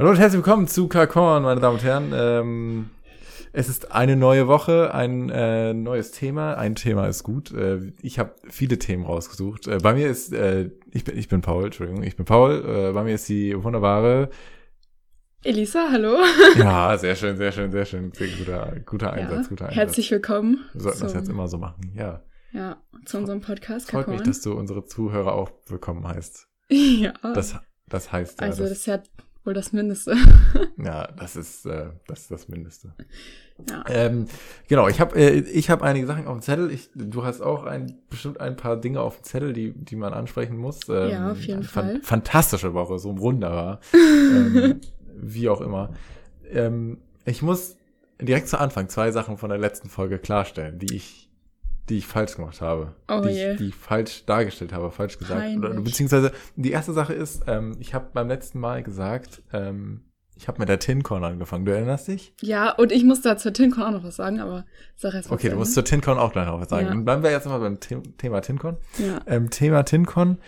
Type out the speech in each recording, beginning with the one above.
Hallo und herzlich willkommen zu Kakon, meine Damen und Herren. Ähm, es ist eine neue Woche, ein äh, neues Thema. Ein Thema ist gut. Äh, ich habe viele Themen rausgesucht. Äh, bei mir ist, äh, ich, bin, ich bin Paul, Entschuldigung, ich bin Paul. Äh, bei mir ist die wunderbare Elisa, hallo. Ja, sehr schön, sehr schön, sehr schön. Sehr guter, guter Einsatz, ja, guter Einsatz. Herzlich willkommen. Wir sollten das jetzt immer so machen, ja. Ja, zu unserem Podcast. Freut mich, dass du unsere Zuhörer auch willkommen heißt. ja. Das, das heißt ja. Also, das, das ist ja wohl das Mindeste. ja, das ist, äh, das ist das Mindeste. Ja. Ähm, genau, ich habe äh, ich hab einige Sachen auf dem Zettel. Ich, du hast auch ein, bestimmt ein paar Dinge auf dem Zettel, die, die man ansprechen muss. Ähm, ja, auf jeden Fall. Fantastische Woche, so wunderbar. ähm, wie auch immer. Ähm, ich muss direkt zu Anfang zwei Sachen von der letzten Folge klarstellen, die ich die ich falsch gemacht habe. Oh die, je. ich, die ich falsch dargestellt habe, falsch gesagt. Oder, beziehungsweise die erste Sache ist, ähm, ich habe beim letzten Mal gesagt, ähm, ich habe mit der TinCon angefangen. Du erinnerst dich? Ja, und ich muss da zur TinCon auch noch was sagen, aber sag erst mal Okay, du musst zur TinCon auch gleich noch was sagen. Ja. Dann bleiben wir jetzt mal beim The Thema TinCon. Ja. Ähm, Thema TinCon.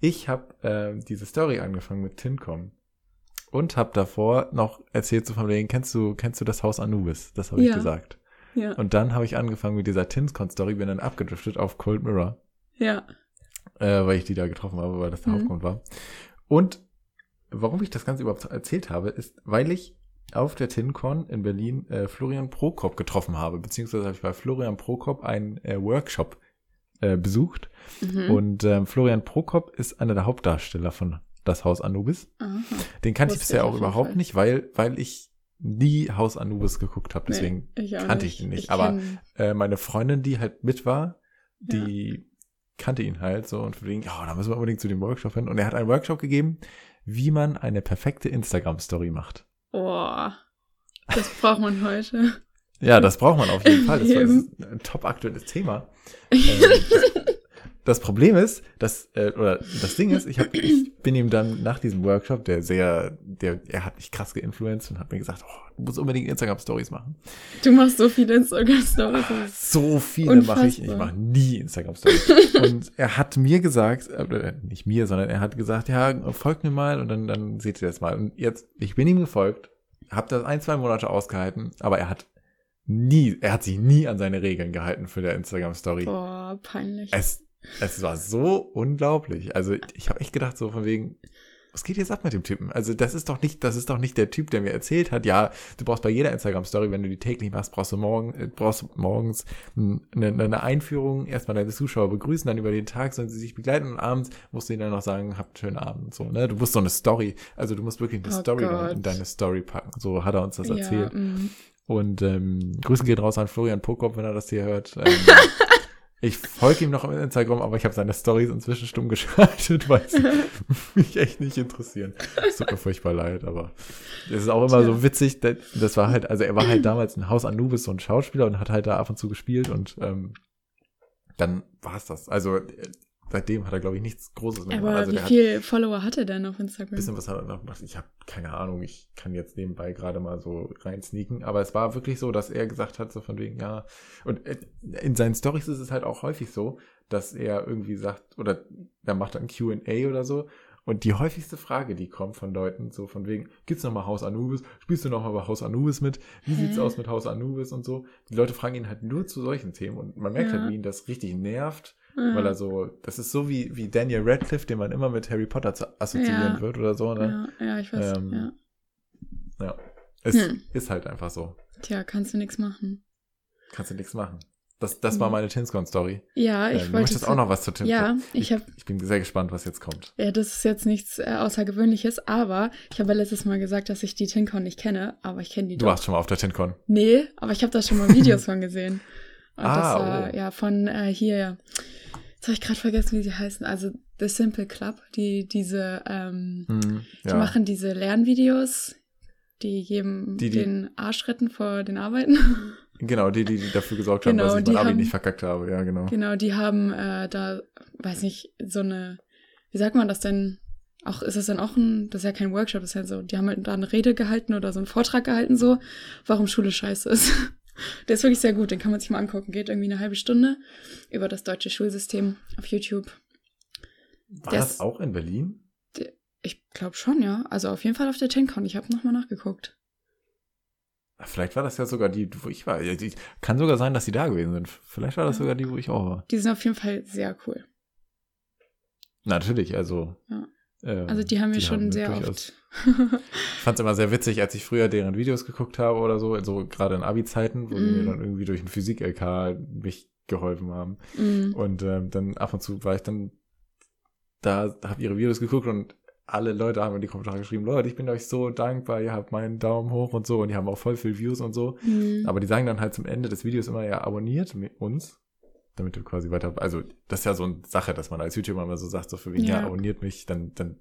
Ich habe ähm, diese Story angefangen mit TinCon und habe davor noch erzählt so von wegen, kennst du kennst du das Haus Anubis? Das habe ich Ja. gesagt. Ja. Und dann habe ich angefangen mit dieser TinCon-Story, bin dann abgedriftet auf Cold Mirror, Ja. äh, weil ich die da getroffen habe, weil das der Mhm. Hauptgrund war. Und warum ich das Ganze überhaupt erzählt habe, ist, weil ich auf der TinCon in Berlin äh, Florian Prokop getroffen habe, beziehungsweise habe ich bei Florian Prokop einen äh, Workshop äh, besucht. Mhm. Und ähm, Florian Prokop ist einer der Hauptdarsteller von Das Haus Anubis. Aha. Den kannte ich bisher auch überhaupt Fall. nicht, weil, weil ich nie Haus Anubis geguckt habe. Deswegen Nee, ich kannte ich ihn nicht. Ich Aber äh, meine Freundin, die halt mit war, Ja. die kannte ihn halt so und wegen, ja, da müssen wir unbedingt zu dem Workshop hin. Und er hat einen Workshop gegeben, wie man eine perfekte Instagram-Story macht. Oh, das braucht man heute. Ja, das braucht man auf jeden Fall. Das war ist ein top aktuelles Thema. Ähm, das Problem ist, dass, äh, oder das Ding ist, ich, hab, ich bin ihm dann nach diesem Workshop, der sehr, der, er hat mich krass geinfluenced und hat mir gesagt, oh, du musst unbedingt Instagram-Stories machen. Du machst so viele Instagram-Stories. ist- So viele mache ich, ich mache nie Instagram-Stories. und er hat mir gesagt, äh, nicht mir, sondern er hat gesagt, ja, folgt mir mal und dann, dann seht ihr das mal. Und jetzt, ich bin ihm gefolgt, habe das ein, zwei Monate ausgehalten, aber er hat nie, er hat sich nie an seine Regeln gehalten für der Instagram-Story. Boah, peinlich. Es, es war so unglaublich. Also ich habe echt gedacht, so von wegen, was geht jetzt ab mit dem Typen? Also das ist doch nicht, das ist doch nicht der Typ, der mir erzählt hat, ja, du brauchst bei jeder Instagram-Story, wenn du die täglich machst, brauchst du morgen, äh, brauchst du morgens eine, eine Einführung, erstmal deine Zuschauer begrüßen, dann über den Tag sollen sie sich begleiten und abends musst du ihnen dann noch sagen, habt einen schönen Abend und so, ne? Du musst so eine Story, also du musst wirklich eine Oh Story in deine Story packen. So hat er uns das erzählt. Ja, mm. Und ähm, Grüße gehen raus an Florian Pokop, wenn er das hier hört. Ähm, ich folge ihm noch im Instagram, aber ich habe seine Stories inzwischen stumm geschaltet, weil sie mich echt nicht interessieren. Es tut mir furchtbar leid, aber es ist auch immer so witzig. Das, das war halt, also er war halt damals in Haus Anubis so ein Schauspieler und hat halt da ab und zu gespielt und ähm, dann war es das. Also äh, seitdem hat er, glaube ich, nichts Großes mehr gemacht. Aber Also wie der hat viele Follower hat er denn auf Instagram? bisschen was hat er noch gemacht. Ich habe keine Ahnung, ich kann jetzt nebenbei gerade mal so rein sneaken, aber es war wirklich so, dass er gesagt hat, so von wegen, ja, und äh, in seinen Stories ist es halt auch häufig so, dass er irgendwie sagt, oder er macht dann Q&A oder so, und die häufigste Frage, die kommt von Leuten, so von wegen, gibt's noch mal Haus Anubis? Spielst du noch mal bei Haus Anubis mit? Wie sieht's Hä? aus mit Haus Anubis und so? Die Leute fragen ihn halt nur zu solchen Themen und man merkt Ja. halt, wie ihn das richtig nervt, Ah, weil er so, das ist so wie, wie Daniel Radcliffe, den man immer mit Harry Potter assoziieren Ja. wird oder so, ne? ja, ja, ich weiß. Ähm, ja. Ja. Es Hm. ist halt einfach so. Tja, kannst du nichts machen. Kannst du nichts machen. Das, das war Mhm. meine Tinscon-Story. Ja, ich Ähm, du wollte. möchtest auch noch was zu Tinscon? Ja, ich habe. Ich bin sehr gespannt, was jetzt kommt. Ja, das ist jetzt nichts äh, Außergewöhnliches, aber ich habe ja letztes Mal gesagt, dass ich die TinCon nicht kenne, aber ich kenne die Du doch. warst schon mal auf der TinCon. Nee, aber ich habe da schon mal Videos von gesehen. Und Ah, das war oh. ja von äh, hier, jetzt habe ich gerade vergessen, wie sie heißen. Also The Simple Club, die diese, ähm, Hm, die ja. machen diese Lernvideos, die jedem Die- die- den Arsch retten vor den Arbeiten. Genau, die, die, die dafür gesorgt haben, Genau, dass ich die mein Abi haben- nicht verkackt habe. Ja, genau. genau, die haben äh, da, weiß nicht, so eine, wie sagt man das denn? Auch ist das dann auch ein, das ist ja kein Workshop, das ist ja so, die haben halt da eine Rede gehalten oder so einen Vortrag gehalten, so, warum Schule scheiße ist. Der ist wirklich sehr gut, den kann man sich mal angucken. Geht irgendwie eine halbe Stunde über das deutsche Schulsystem auf YouTube. War das- das auch in Berlin? Ich glaube schon, ja. Also auf jeden Fall auf der TenCon. Ich habe nochmal nachgeguckt. Vielleicht war das ja sogar die, wo ich war. Kann sogar sein, dass die da gewesen sind. Vielleicht war das Ja. sogar die, wo ich auch war. Die sind auf jeden Fall sehr cool. Natürlich, also. Ja. Ähm, Also die haben wir schon haben sehr durchaus- oft. Ich fand es immer sehr witzig, als ich früher deren Videos geguckt habe oder so, so gerade in Abi-Zeiten, wo die Mhm. mir dann irgendwie durch ein Physik-LK mich geholfen haben. Mm. Und ähm, dann ab und zu war ich dann da, habe ihre Videos geguckt und alle Leute haben in die Kommentare geschrieben, Leute, ich bin euch so dankbar, ihr habt meinen Daumen hoch und so und die haben auch voll viel Views und so. Mm. Aber die sagen dann halt zum Ende des Videos immer, ja, abonniert uns, damit du quasi weiter, also das ist ja so eine Sache, dass man als YouTuber immer so sagt, so für wen, ja, Ja. abonniert mich, dann, dann,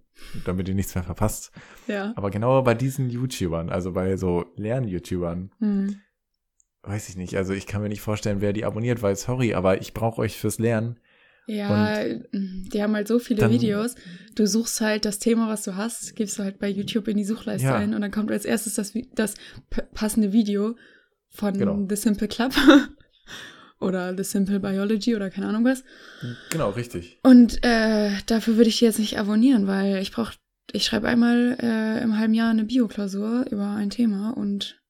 damit ihr nichts mehr verpasst. Ja. Aber genau bei diesen YouTubern, also bei so Lern-YouTubern, Mm. weiß ich nicht, also ich kann mir nicht vorstellen, wer die abonniert, weil sorry, aber ich brauche euch fürs Lernen. Ja, mm, die haben halt so viele Dann- Videos. Du suchst halt das Thema, was du hast, gibst du halt bei YouTube in die Suchleiste Ja. ein und dann kommt als erstes das, das passende Video von Genau. The Simple Club oder The Simple Biology oder keine Ahnung was. Genau, richtig. Und äh, dafür würde ich die jetzt nicht abonnieren, weil ich brauche, ich schreibe einmal äh, im halben Jahr eine Bioklausur über ein Thema und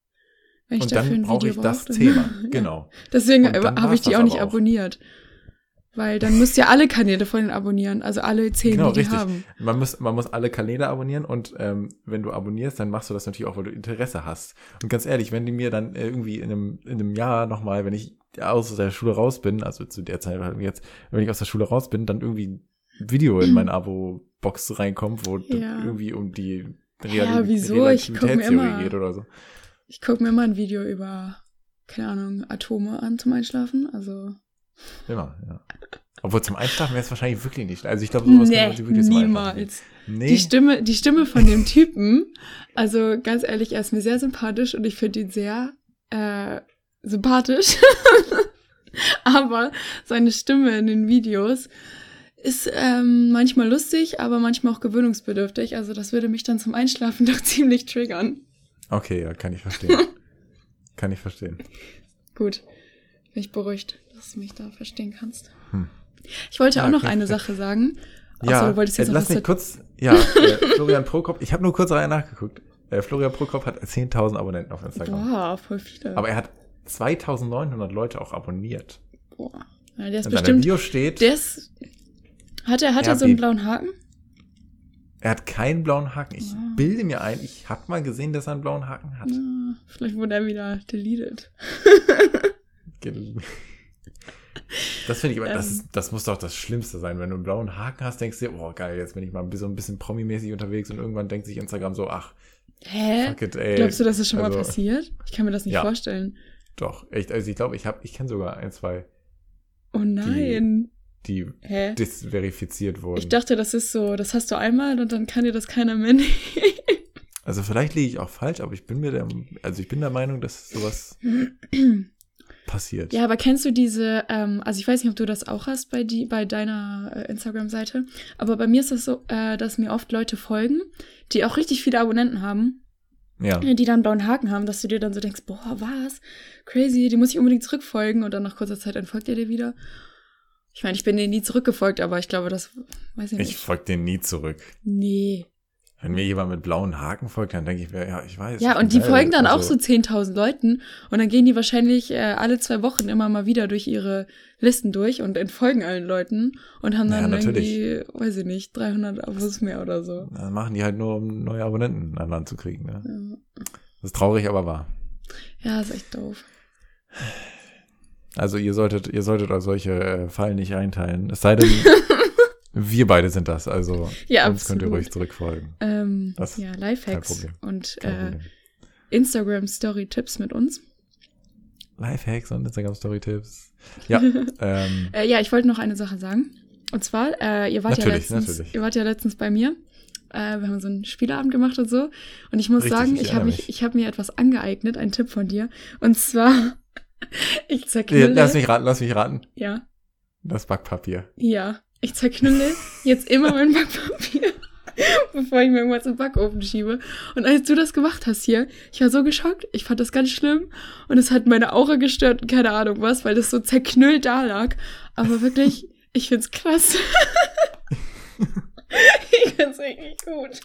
wenn ich Und dafür ein brauche Video ich das brauche, Thema, genau. Deswegen habe ich die auch nicht auch. abonniert. Weil dann müsst ihr alle Kanäle von denen abonnieren, also alle zehn, Genau, die die richtig. haben. Man muss, man muss alle Kanäle abonnieren und ähm, wenn du abonnierst, dann machst du das natürlich auch, weil du Interesse hast. Und ganz ehrlich, wenn die mir dann äh, irgendwie in einem, in einem Jahr nochmal, wenn ich aus der Schule raus bin, also zu der Zeit jetzt, wenn ich aus der Schule raus bin, dann irgendwie ein Video in meine Abo-Box reinkommt, wo Ja. irgendwie um die Ja, wieso? Ich guck mir immer- geht oder so. Ich gucke mir mal ein Video über, keine Ahnung, Atome an zum Einschlafen. Also. Immer, ja. Obwohl zum Einschlafen wäre es wahrscheinlich wirklich nicht. Also ich glaube, sowas kann man Nee, zum Einschlafen niemals. Nee, Die Stimme, die Stimme von dem Typen, also ganz ehrlich, er ist mir sehr sympathisch und ich finde ihn sehr äh, sympathisch. aber seine Stimme in den Videos ist ähm, manchmal lustig, aber manchmal auch gewöhnungsbedürftig. Also das würde mich dann zum Einschlafen doch ziemlich triggern. okay, ja, kann ich verstehen. kann ich verstehen. Gut, bin ich beruhigt, dass du mich da verstehen kannst. Hm. Ich wollte Ja, auch noch eine. Sache sagen. Ja, so, du wolltest jetzt äh, lass mich kurz, ja, äh, Florian Prokop, ich habe nur kurz rein nachgeguckt. Äh, Florian Prokop hat 10.000 Abonnenten auf Instagram. Boah, voll viele. Aber er hat 2.900 Leute auch abonniert. Boah. Ja, der ist seiner bestimmt. Bio steht, Der ist. Hat er, hat er so einen blauen Haken? er hat keinen blauen Haken. Ich Ah. bilde mir ein, ich habe mal gesehen, dass er einen blauen Haken hat. Ja, vielleicht wurde er wieder deleted. Das finde ich, aber das, Ähm. ist, das muss doch das Schlimmste sein. Wenn du einen blauen Haken hast, denkst du dir, oh geil, jetzt bin ich mal ein bisschen, ein bisschen promi-mäßig unterwegs und irgendwann denkt sich Instagram so, ach, Hä? fuck it, ey. Glaubst du, das ist schon also- mal passiert? Ich kann mir das nicht Ja. vorstellen. Doch, echt, also ich glaube, ich habe, ich kenne sogar ein, zwei, Oh nein. die Hä? disverifiziert wurden. Ich dachte, das ist so, das hast du einmal und dann kann dir das keiner mehr nehmen. also vielleicht liege ich auch falsch, aber ich bin mir der, also ich bin der Meinung, dass sowas passiert. Ja, aber kennst du diese, ähm, also ich weiß nicht, ob du das auch hast bei, die, bei deiner äh, Instagram-Seite, aber bei mir ist das so, äh, dass mir oft Leute folgen, die auch richtig viele Abonnenten haben, Ja. die dann einen blauen Haken haben, dass du dir dann so denkst, boah, was? Crazy, die muss ich unbedingt zurückfolgen und dann nach kurzer Zeit entfolgt er dir wieder. Ich meine, ich bin dir nie zurückgefolgt, aber ich glaube, das weiß ich nicht. Ich folge denen nie zurück. nee. Wenn mir jemand mit blauen Haken folgt, dann denke ich mir, ja, ich weiß. Ja, und die geil. folgen dann auch Also, so 10.000 Leuten und dann gehen die wahrscheinlich äh, alle zwei Wochen immer mal wieder durch ihre Listen durch und entfolgen allen Leuten und haben Ja, dann natürlich. irgendwie, weiß ich nicht, 300 Abos mehr oder so. Das machen die halt nur, um neue Abonnenten an Land zu kriegen. Ne? Ja. Das ist traurig, aber wahr. Ja, ist echt doof. Also ihr solltet, ihr solltet euch solche äh, Fallen nicht einteilen. Es sei denn, wir beide sind das. Also Ja, uns könnt ihr absolut. ruhig zurückfolgen. Ähm, Das- ja, Lifehacks und äh. Instagram-Story-Tipps mit uns. Lifehacks und Instagram-Story-Tipps. Ja, ähm, Äh, ja, ich wollte noch eine Sache sagen. Und zwar, äh, ihr wart ja letztens, natürlich. ihr wart ja letztens bei mir. Äh, wir haben so einen Spieleabend gemacht und so. Und ich muss Richtig, sagen, ich ich habe mich, ich habe mir etwas angeeignet, ein Tipp von dir. Und zwar, ich ja, zerknülle. lass mich raten, lass mich raten. ja, Das Backpapier. ja. Ich zerknülle jetzt immer mein Backpapier, bevor ich mir irgendwas im Backofen schiebe. Und als du das gemacht hast hier, ich war so geschockt. Ich fand das ganz schlimm. Und es hat meine Aura gestört und keine Ahnung was, weil das so zerknüllt da lag. Aber wirklich, ich find's krass. ich find's richtig gut.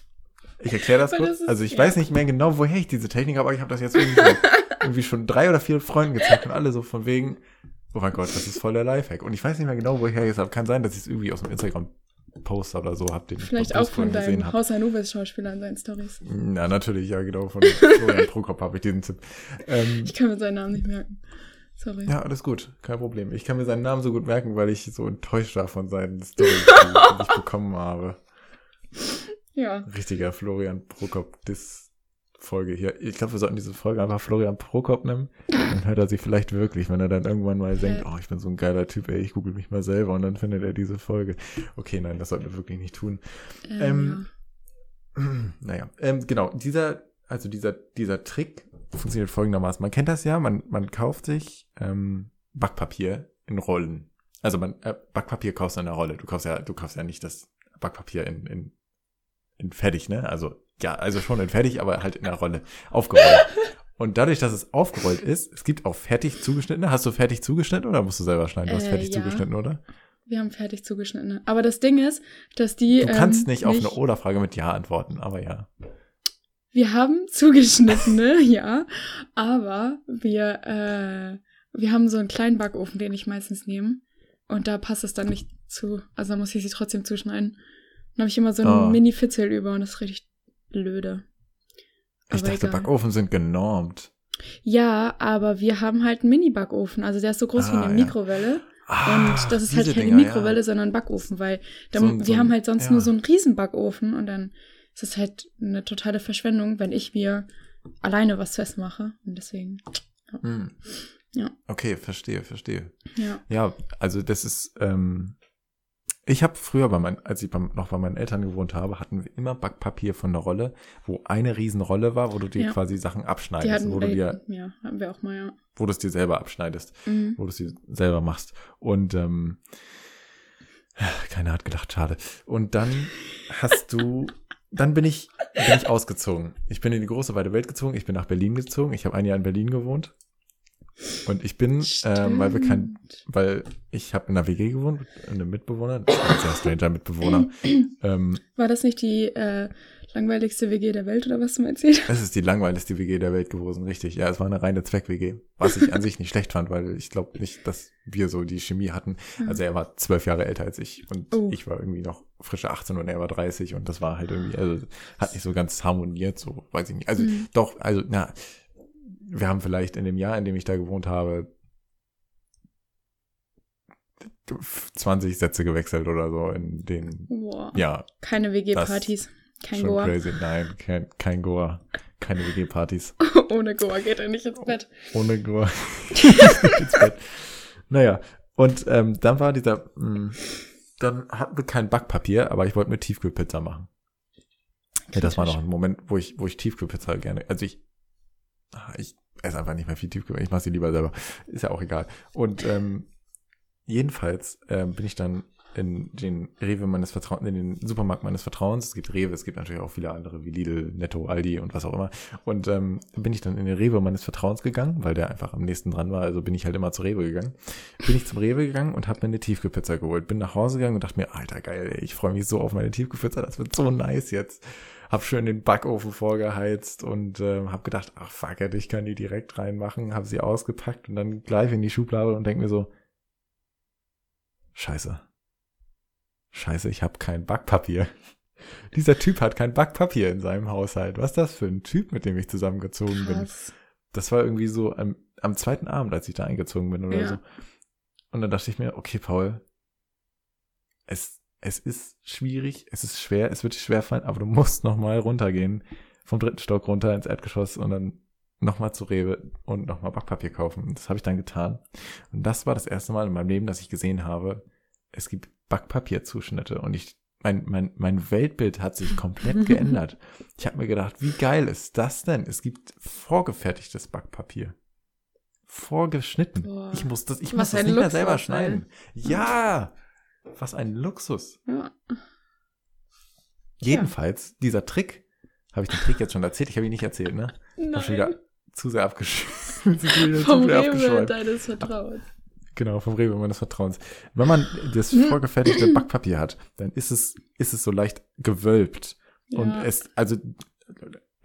Ich erkläre das kurz. also ich ja. weiß nicht mehr genau, woher ich diese Technik habe, aber ich habe das jetzt irgendwie, so, irgendwie schon drei oder vier Freunden gezeigt und alle so von wegen, oh mein Gott, das ist voll der Lifehack. Und ich weiß nicht mehr genau, woher ich es habe. Kann sein, dass ich es irgendwie aus dem Instagram-Poster oder so habe, Vielleicht auch von deinem. Haus Anubis Schauspieler in seinen Stories. Ja, natürlich, ja, genau. Von Florian Prokop habe ich diesen Tipp. Ähm, Ich kann mir seinen Namen nicht merken. Sorry. ja, alles gut, kein Problem. Ich kann mir seinen Namen so gut merken, weil ich so enttäuscht war von seinen Stories, die ich bekommen habe. Ja. Richtiger Florian Prokop Diss Folge hier. Ich glaube, wir sollten diese Folge einfach Florian Prokop nennen. Dann hört er sie vielleicht wirklich, wenn er dann irgendwann mal denkt, oh, ich bin so ein geiler Typ, ey, ich google mich mal selber und dann findet er diese Folge. Okay, nein, das sollten wir wirklich nicht tun. Ähm, Ähm, naja, ähm, genau, dieser, also dieser, dieser Trick funktioniert folgendermaßen. Man kennt das ja, man, man kauft sich ähm, Backpapier in Rollen. Also man, äh, Backpapier kaufst du in einer Rolle. Du kaufst ja, du kaufst ja nicht das Backpapier in, in, in fertig, ne? Also, ja, also schon in fertig, aber halt in der Rolle. Aufgerollt. Und dadurch, dass es aufgerollt ist, es gibt auch fertig zugeschnittene. Hast du fertig zugeschnitten oder musst du selber schneiden? Du hast Äh, fertig ja. zugeschnitten, oder? wir haben fertig zugeschnittene. Aber das Ding ist, dass die. Du kannst ähm, nicht auf eine Oder-Frage mit Ja antworten, aber ja. Wir haben zugeschnittene, ja. Aber wir, äh, wir haben so einen kleinen Backofen, den ich meistens nehme. Und da passt es dann nicht zu. Also da muss ich sie trotzdem zuschneiden. Dann habe ich immer so einen Ah. Mini-Fitzel über und das ist richtig blöde. Ich Aber dachte, egal. Backofen sind genormt. Ja, aber wir haben halt einen Mini-Backofen. Also der ist so groß wie Ah, eine ja. Mikrowelle. Ah, und das ist halt keine Dinger, Mikrowelle, ja. sondern ein Backofen, weil da, So wir so haben halt sonst ja. nur so einen riesen Backofen und dann ist es halt eine totale Verschwendung, wenn ich mir alleine was zu essen mache. Und deswegen, Hm. Ja. Okay, verstehe, verstehe. ja. Ja, also das ist, ähm, ich habe früher, bei mein, als ich beim, noch bei meinen Eltern gewohnt habe, hatten wir immer Backpapier von der Rolle, wo eine Riesenrolle war, wo du dir Ja. quasi Sachen abschneidest, hatten, wo du dir, ja, hatten wir auch mal, ja. wo du es dir selber abschneidest, Mhm. wo du es dir selber machst. Und ähm, keiner hat gedacht, schade. Und dann hast du, dann bin ich, bin ich ausgezogen. Ich bin in die große weite Welt gezogen. Ich bin nach Berlin gezogen. Ich habe ein Jahr in Berlin gewohnt. Und ich bin, ähm, weil wir kein, weil ich habe in einer WG gewohnt, mit einem Mitbewohner, ein sehr stranger Mitbewohner. ähm, War das nicht die äh, langweiligste WG der Welt oder was du mir erzählt hast? es ist die langweiligste WG der Welt gewesen, richtig. Ja, es war eine reine Zweck-WG, was ich an sich nicht schlecht fand, weil ich glaube nicht, dass wir so die Chemie hatten. Also er war zwölf Jahre älter als ich und Oh. ich war irgendwie noch frische 18 und er war 30 und das war halt irgendwie, also hat nicht so ganz harmoniert, so weiß ich nicht. Also Mhm. doch, also na, wir haben vielleicht in dem Jahr, in dem ich da gewohnt habe, 20 Sätze gewechselt oder so in den, Boah. ja, Keine WG-Partys. Kein schon Goa. crazy. Nein, kein, kein Goa, keine WG-Partys. Ohne Goa geht er nicht ins Bett. Ohne Goa. ins Bett. Naja, und ähm, dann war dieser, mh, dann hatten wir kein Backpapier, aber ich wollte mir Tiefkühlpizza machen. Ja, das war noch ein Moment, wo ich, wo ich Tiefkühlpizza gerne, also ich, ich esse einfach nicht mehr viel Tiefkühl, ich mache sie lieber selber. Ist ja auch egal. Und ähm, jedenfalls ähm, bin ich dann in den Rewe meines Vertrauens, in den Supermarkt meines Vertrauens. Es gibt Rewe, es gibt natürlich auch viele andere wie Lidl, Netto, Aldi und was auch immer. Und ähm, bin ich dann in den Rewe meines Vertrauens gegangen, weil der einfach am nächsten dran war. Also bin ich halt immer zu Rewe gegangen. Bin ich zum Rewe gegangen und habe mir eine Tiefkühlpizza geholt. Bin nach Hause gegangen und dachte mir, alter geil, ich freue mich so auf meine Tiefkühlpizza, das wird so nice jetzt. Hab schön den Backofen vorgeheizt und ähm, hab gedacht, ach fuck it, ich kann die direkt reinmachen. Hab sie ausgepackt und dann gleich in die Schublade und denk mir so, scheiße. Scheiße, ich habe kein Backpapier. Dieser Typ hat kein Backpapier in seinem Haushalt. Was ist das für ein Typ, mit dem ich zusammengezogen bin? Krass. Das war irgendwie so am, am zweiten Abend, als ich da eingezogen bin oder Ja. so. Und dann dachte ich mir, okay, Paul, es, es ist schwierig, es ist schwer, es wird dir schwerfallen, aber du musst nochmal runtergehen, vom dritten Stock runter ins Erdgeschoss und dann nochmal zu Rewe und nochmal Backpapier kaufen. Das habe ich dann getan. Und das war das erste Mal in meinem Leben, dass ich gesehen habe, es gibt Backpapierzuschnitte und ich mein, mein, mein Weltbild hat sich komplett geändert. Ich habe mir gedacht, wie geil ist das denn? Es gibt vorgefertigtes Backpapier. Vorgeschnitten. Boah. Ich muss das, ich Was muss das nicht mehr selber schneiden. Ja! Was ein Luxus. Ja. Jedenfalls, dieser Trick, habe ich den Trick jetzt schon erzählt? Ich habe ihn nicht erzählt, ne? Ich hab schon Nein. wieder zu sehr abgesch zu sehr, zu Vom sehr Rewe deines Vertrauens. Genau, vom Rewe meines Vertrauens. Wenn man das vorgefertigte Backpapier hat, dann ist es, ist es so leicht gewölbt. Und Ja. es, also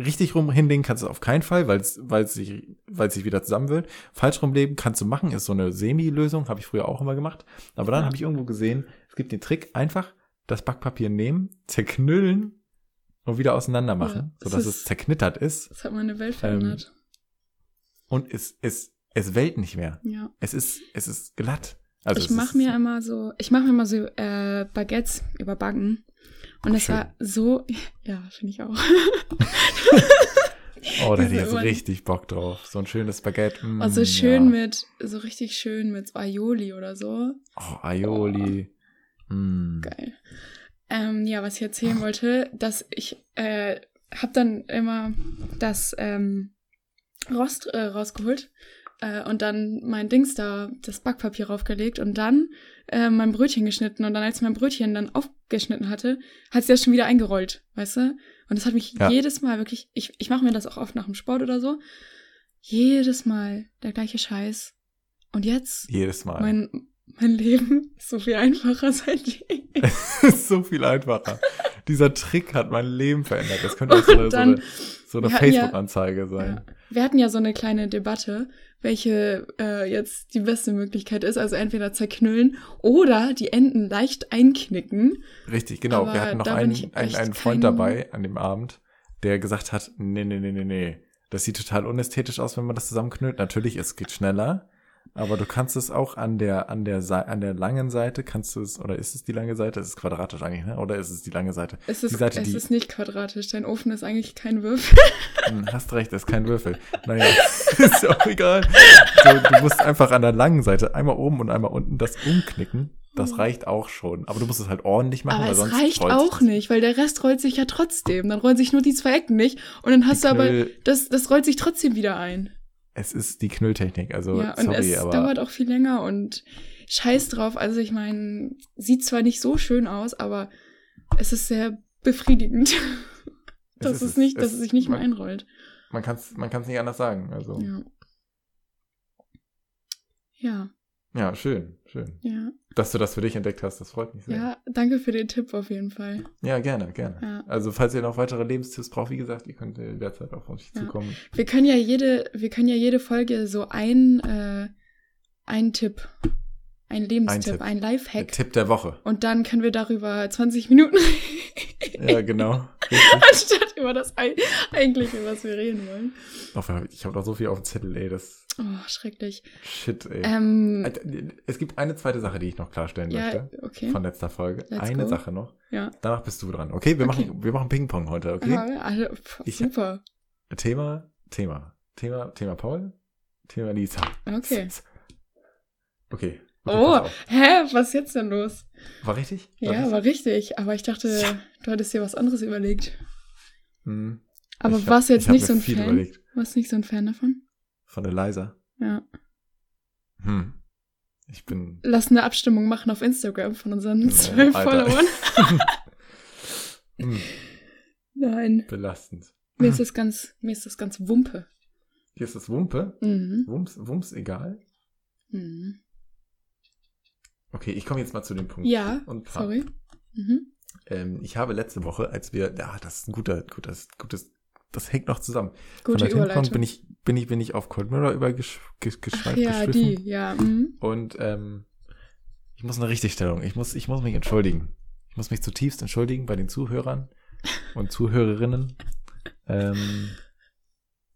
richtig rum hinlegen kannst du auf keinen Fall, weil es, weil es sich, weil es sich wieder zusammenwirft. Falsch rumlegen kannst du machen, ist so eine Semi-Lösung, habe ich früher auch immer gemacht. Aber dann habe ich irgendwo gesehen, es gibt den Trick, einfach das Backpapier nehmen, zerknüllen und wieder auseinander machen, Ja, sodass ist- es zerknittert ist Das hat meine Ähm, Welt verändert. und es, es, es wellt nicht mehr. ja. Es ist, es ist glatt. Also ich mache mir immer so, ich mache mir immer so äh, Baguettes überbacken. Und es war so, ja, finde ich auch. Oh, da hätte ich jetzt Ohren. richtig Bock drauf. So ein schönes Baguette. Mm, Also schön ja. mit, so richtig schön mit so Aioli oder so. Oh, Aioli. Mm. Geil. Ähm, ja, was ich erzählen wollte, dass ich äh, habe dann immer das ähm, Rost äh, rausgeholt äh, und dann mein Dings da, das Backpapier raufgelegt und dann äh, mein Brötchen geschnitten und dann, als mein Brötchen dann aufgeschnitten hatte, hat sie das schon wieder eingerollt, weißt du? Und das hat mich Ja. jedes Mal wirklich, ich, ich mache mir das auch oft nach dem Sport oder so, jedes Mal der gleiche Scheiß. Und jetzt, Jedes Mal. mein, mein Leben ist so viel einfacher seitdem. ist so viel einfacher. Dieser Trick hat mein Leben verändert. Das könnte auch so eine, so eine, so eine hatten ja- Facebook-Anzeige sein. Ja. Wir hatten ja so eine kleine Debatte, welche äh, jetzt die beste Möglichkeit ist. Also entweder zerknüllen oder die Enden leicht einknicken. Richtig, genau. Aber Wir hatten noch einen, einen, einen Freund dabei an dem Abend, der gesagt hat, nee, nee, nee, nee, nee. Das sieht total unästhetisch aus, wenn man das zusammenknüllt. Natürlich, es geht schneller. Aber du kannst es auch an der, an der, an der langen Seite, kannst du es, oder ist es die lange Seite? Es ist quadratisch eigentlich, ne? Oder ist es die lange Seite? Es ist, Die Seite, es die- ist nicht quadratisch. Dein Ofen ist eigentlich kein Würfel. Hm, Hast recht, ist kein Würfel. Naja, ist ja auch egal. So, du musst einfach an der langen Seite einmal oben und einmal unten das umknicken. Das reicht auch schon. Aber du musst es halt ordentlich machen, Aber weil es sonst reicht rollt sich auch das. nicht, weil der Rest rollt sich ja trotzdem. Dann rollen sich nur die zwei Ecken nicht. Und dann hast Die du aber, das, das rollt sich trotzdem wieder ein. Es ist die Knülltechnik. Also, ja, und sorry, es aber dauert auch viel länger und scheiß drauf. Also ich meine, sieht zwar nicht so schön aus, aber es ist sehr befriedigend, dass ist es, es. nicht, dass Es- es sich nicht mehr man- einrollt. man kann es man kann's nicht anders sagen. Also, ja, Ja. ja, schön, schön. ja, Dass du das für dich entdeckt hast, das freut mich sehr. ja. Danke für den Tipp auf jeden Fall. Ja, gerne, gerne. Ja. Also, falls ihr noch weitere Lebenstipps braucht, wie gesagt, ihr könnt äh, derzeit auf uns Ja. zukommen. Wir können ja jede, wir können ja jede Folge so ein, äh, ein Tipp, ein Lebenstipp, Tipp. ein Der Lifehack. Tipp der Woche. Und dann können wir darüber 20 Minuten reden, Ja, genau. Anstatt über das Ei- eigentliche, was wir reden wollen. Ich habe noch so viel auf dem Zettel, ey. Das Oh, schrecklich. Shit, ey. Ähm, Es gibt eine zweite Sache, die ich noch klarstellen ja, möchte. okay. Von letzter Folge. Let's eine go. Sache noch. Ja. Danach bist du dran. Okay, wir Okay. machen, wir machen Ping-Pong heute, okay? Aha, also, pf, Ich- super. Thema, Thema. Thema, Thema Paul, Thema Lisa. Okay. Okay. okay Oh, hä, was ist jetzt denn los? War richtig? War Ja, richtig? war richtig. Aber ich dachte, du hattest dir was anderes überlegt. Hm. Aber Ich hab- warst du jetzt nicht so ein viel Fan? Überlegt. Warst du nicht so ein Fan davon? Von Eliza. Ja. Hm. Ich bin. Lass eine Abstimmung machen auf Instagram von unseren Oh, zwölf Alter. Followern. hm, Nein. belastend. Mir ist das ganz, mir ist das ganz Wumpe. Hier ist das Wumpe. Mhm. Wumms, Wumms egal. Mhm. Okay, ich komme jetzt mal zu dem Punkt. Ja, Und sorry. Mhm. Ähm, ich habe letzte Woche, als wir, ja, das ist ein guter, gutes, gutes, das hängt noch zusammen. Gute Von Überleitung. bin ich, bin ich, bin ich auf Cold Mirror übergeschweift, ja, die, ja. Mhm. Und ähm, ich muss eine Richtigstellung. Ich muss, ich muss mich entschuldigen. Ich muss mich zutiefst entschuldigen bei den Zuhörern und Zuhörerinnen. Ähm,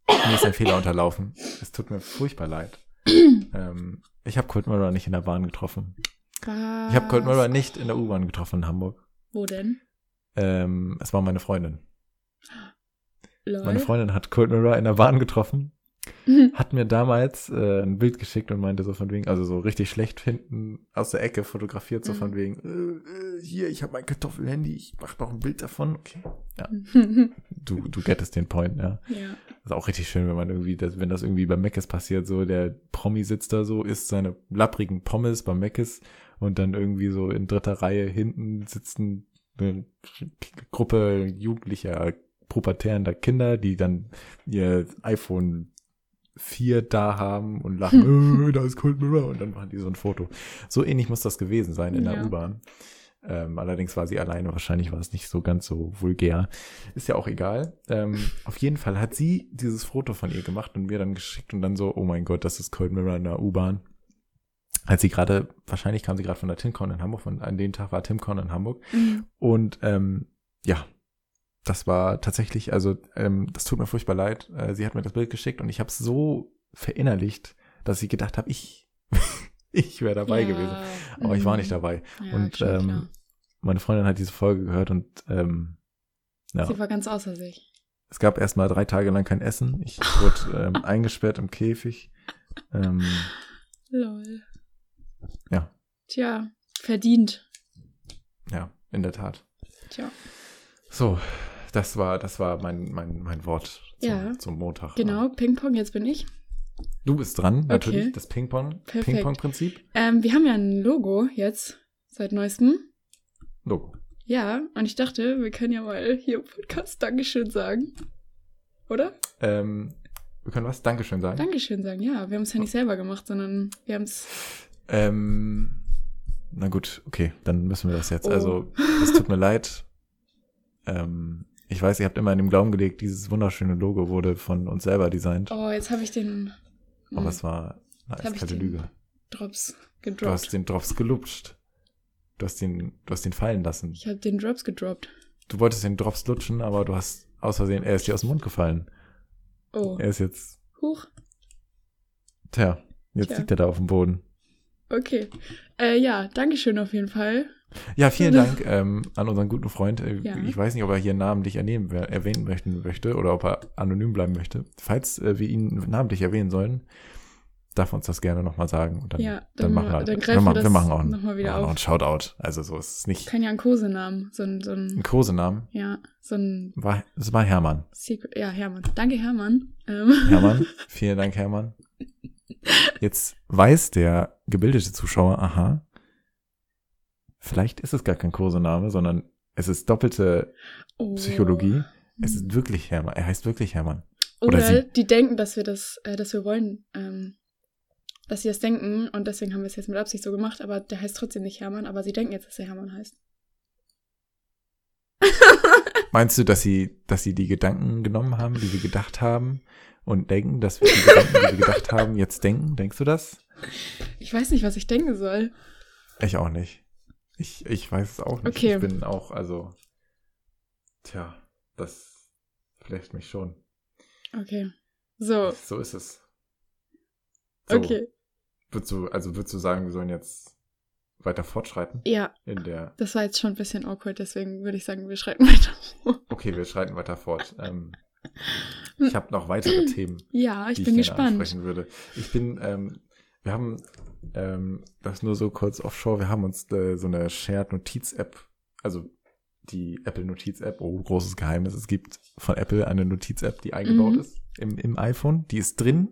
mir ist ein Fehler unterlaufen. Es tut mir furchtbar leid. ähm, ich habe Cold Mirror nicht in der Bahn getroffen. Ich habe Cold Mirror Was? nicht in der U-Bahn getroffen in Hamburg. Wo denn? Ähm, es war meine Freundin. Lol. Meine Freundin hat Cold Mirror in der Bahn getroffen, Mhm. hat mir damals äh, ein Bild geschickt und meinte so von wegen, also so richtig schlecht hinten aus der Ecke fotografiert, so Mhm. von wegen, äh, äh, hier, ich habe mein Kartoffelhandy, ich mach noch ein Bild davon. Okay. Du, du gettest den Point, ja. ja. Das ist auch richtig schön, wenn man irgendwie, das, wenn das irgendwie bei Meckes passiert, so der Promi sitzt da so, isst seine lapprigen Pommes bei Meckes und dann irgendwie so in dritter Reihe hinten sitzen eine Gruppe jugendlicher, pubertärender Kinder, die dann ihr iPhone vier da haben und lachen, äh, da ist Cold Mirror und dann machen die so ein Foto. So ähnlich muss das gewesen sein in der Ja. U-Bahn. Ähm, allerdings war sie alleine, wahrscheinlich war es nicht so ganz so vulgär. Ist ja auch egal. Ähm, auf jeden Fall hat sie dieses Foto von ihr gemacht und mir dann geschickt und dann so, oh mein Gott, das ist Cold Mirror in der U-Bahn. Als sie gerade, wahrscheinlich kam sie gerade von der TimCon in Hamburg, und an dem Tag war TimCon in Hamburg. Mhm. Und ähm, ja, das war tatsächlich, also ähm, das tut mir furchtbar leid. Äh, sie hat mir das Bild geschickt und ich habe es so verinnerlicht, dass ich gedacht habe, ich, ich wäre dabei Ja. gewesen. Aber ich war Mhm. nicht dabei. Ja, und ähm, klar. meine Freundin hat diese Folge gehört und ähm, ja, Sie war ganz außer sich. es gab erstmal drei Tage lang kein Essen. Ich wurde ähm, eingesperrt im Käfig. Ähm, Lol. Ja. Tja, verdient. ja, in der Tat. Tja. So, das war, das war mein, mein, mein Wort zum, Ja. zum Montag. Genau, Ping-Pong, jetzt bin ich. Du bist dran, natürlich, Okay. das. Ping-Pong-Prinzip. Ähm, wir haben ja ein Logo jetzt, seit neuestem. Logo. Ja, und ich dachte, wir können ja mal hier im Podcast Dankeschön sagen. Oder? Ähm, wir können was? Dankeschön sagen. Dankeschön sagen, ja. Wir haben es ja nicht selber gemacht, sondern wir haben es. Ähm, na gut, okay, dann müssen wir das jetzt. Oh. Also, es tut mir leid. Ähm, ich weiß, ihr habt immer in dem Glauben gelegt, dieses wunderschöne Logo wurde von uns selber designt. Oh, jetzt habe ich den aber hm, es war eine eiskalte Lüge. Drops Du gedroppt. hast den Drops gelupscht. Du hast den, du hast den fallen lassen. Ich habe den Drops gedroppt. Du wolltest den Drops lutschen, aber du hast aus Versehen, er ist dir aus dem Mund gefallen. Oh, Er ist jetzt, huch. tja, jetzt Tja. liegt er da auf dem Boden. Okay. Äh, ja, Dankeschön auf jeden Fall. Ja, vielen Dank ähm, an unseren guten Freund. Äh, Ja. Ich weiß nicht, ob er hier namentlich ernehmen, erwähnen möchten, möchte oder ob er anonym bleiben möchte. Falls äh, wir ihn namentlich erwähnen sollen, darf er uns das gerne nochmal sagen. Und dann, Ja, dann, dann- machen wir, dann wir, greifen wir das wir machen auch einen, noch mal wieder auf. einen Shoutout. Also so ist es nicht Kann ja ein Kosenamen. So ein, so ein ein, Kosenamen. ja, so ein War, es war Hermann. Secret. Ja, Hermann. Danke, Hermann. Ähm, Hermann, vielen Dank, Hermann. Jetzt weiß der gebildete Zuschauer, aha, vielleicht ist es gar kein Kosename, sondern es ist doppelte oh. Psychologie. Es ist wirklich Hermann. Er heißt wirklich Hermann. Oder, oder sie. die denken, dass wir das, äh, dass wir wollen, ähm, dass sie das denken und deswegen haben wir es jetzt mit Absicht so gemacht, aber der heißt trotzdem nicht Hermann, aber sie denken jetzt, dass er Hermann heißt. Meinst du, dass sie, dass sie die Gedanken genommen haben, die wir gedacht haben und denken, dass wir die Gedanken, die wir gedacht haben, jetzt denken? Denkst du das? Ich weiß nicht, was ich denken soll. Ich auch nicht. Ich, ich weiß es auch nicht. Okay. Ich bin auch, also, tja, das flasht mich schon. Okay. So, So ist es. So, okay. Würdest du, also würdest du sagen, wir sollen jetzt weiter fortschreiten Ja, in der, das war jetzt schon ein bisschen awkward, deswegen würde ich sagen, wir schreiten weiter. okay, wir schreiten weiter fort. Ähm, ich habe noch weitere Themen. Ja, ich die bin ich gespannt. ansprechen würde. Ich bin, ähm, wir haben, ähm, das nur so kurz offshore, wir haben uns äh, so eine Shared Notiz-App, also die Apple Notiz-App, oh, großes Geheimnis, es gibt von Apple eine Notiz-App, die eingebaut Mhm. ist im, im iPhone, die ist drin,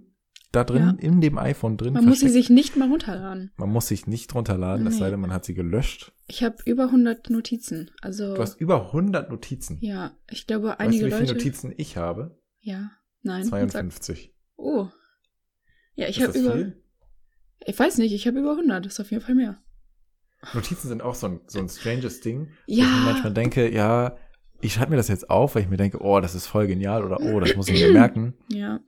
da drin, in dem iPhone drin. Man muss sie versteckt. sich nicht mal runterladen. man muss sich nicht runterladen, es Nee. sei denn, man hat sie gelöscht. Ich habe über 100 Notizen. Also, Du hast über 100 Notizen. ja, ich glaube, weißt du, einige wie viele Leute. Notizen ich habe? Ja, nein. 52. Sag, oh. Ja, ich habe über. viel? Ich weiß nicht, ich habe über 100. Das ist auf jeden Fall mehr. Notizen sind auch so ein, so ein stranges Ding. Ja. Wo ich manchmal denke, ja, ich schreibe mir das jetzt auf, weil ich mir denke, oh, das ist voll genial oder oh, das muss ich mir merken. Ja.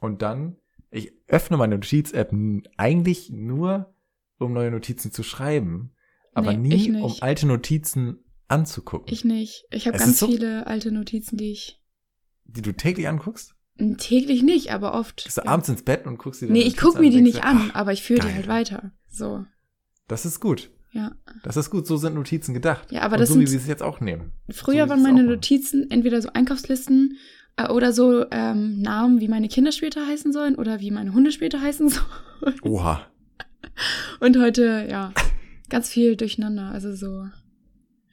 Und dann, ich öffne meine Notiz-App eigentlich nur, um neue Notizen zu schreiben, aber Nee, nie, um alte Notizen anzugucken. Ich nicht. Ich habe ganz so- viele alte Notizen, die ich. die du täglich anguckst? Täglich nicht, aber oft. Gehst du ja. abends ins Bett und guckst dir Nee, deine ich Notiz guck an mir die nicht an, aber ich führe die halt weiter. So. Das ist gut. Ja. Das ist gut. So sind Notizen gedacht. Ja, aber und das so wie sind- wir es jetzt auch nehmen. Früher wie waren meine. Notizen entweder so Einkaufslisten äh, oder so ähm, Namen, wie meine Kinder später heißen sollen oder wie meine Hunde später heißen sollen. Oha. Und heute, ja, ganz viel durcheinander. Also so,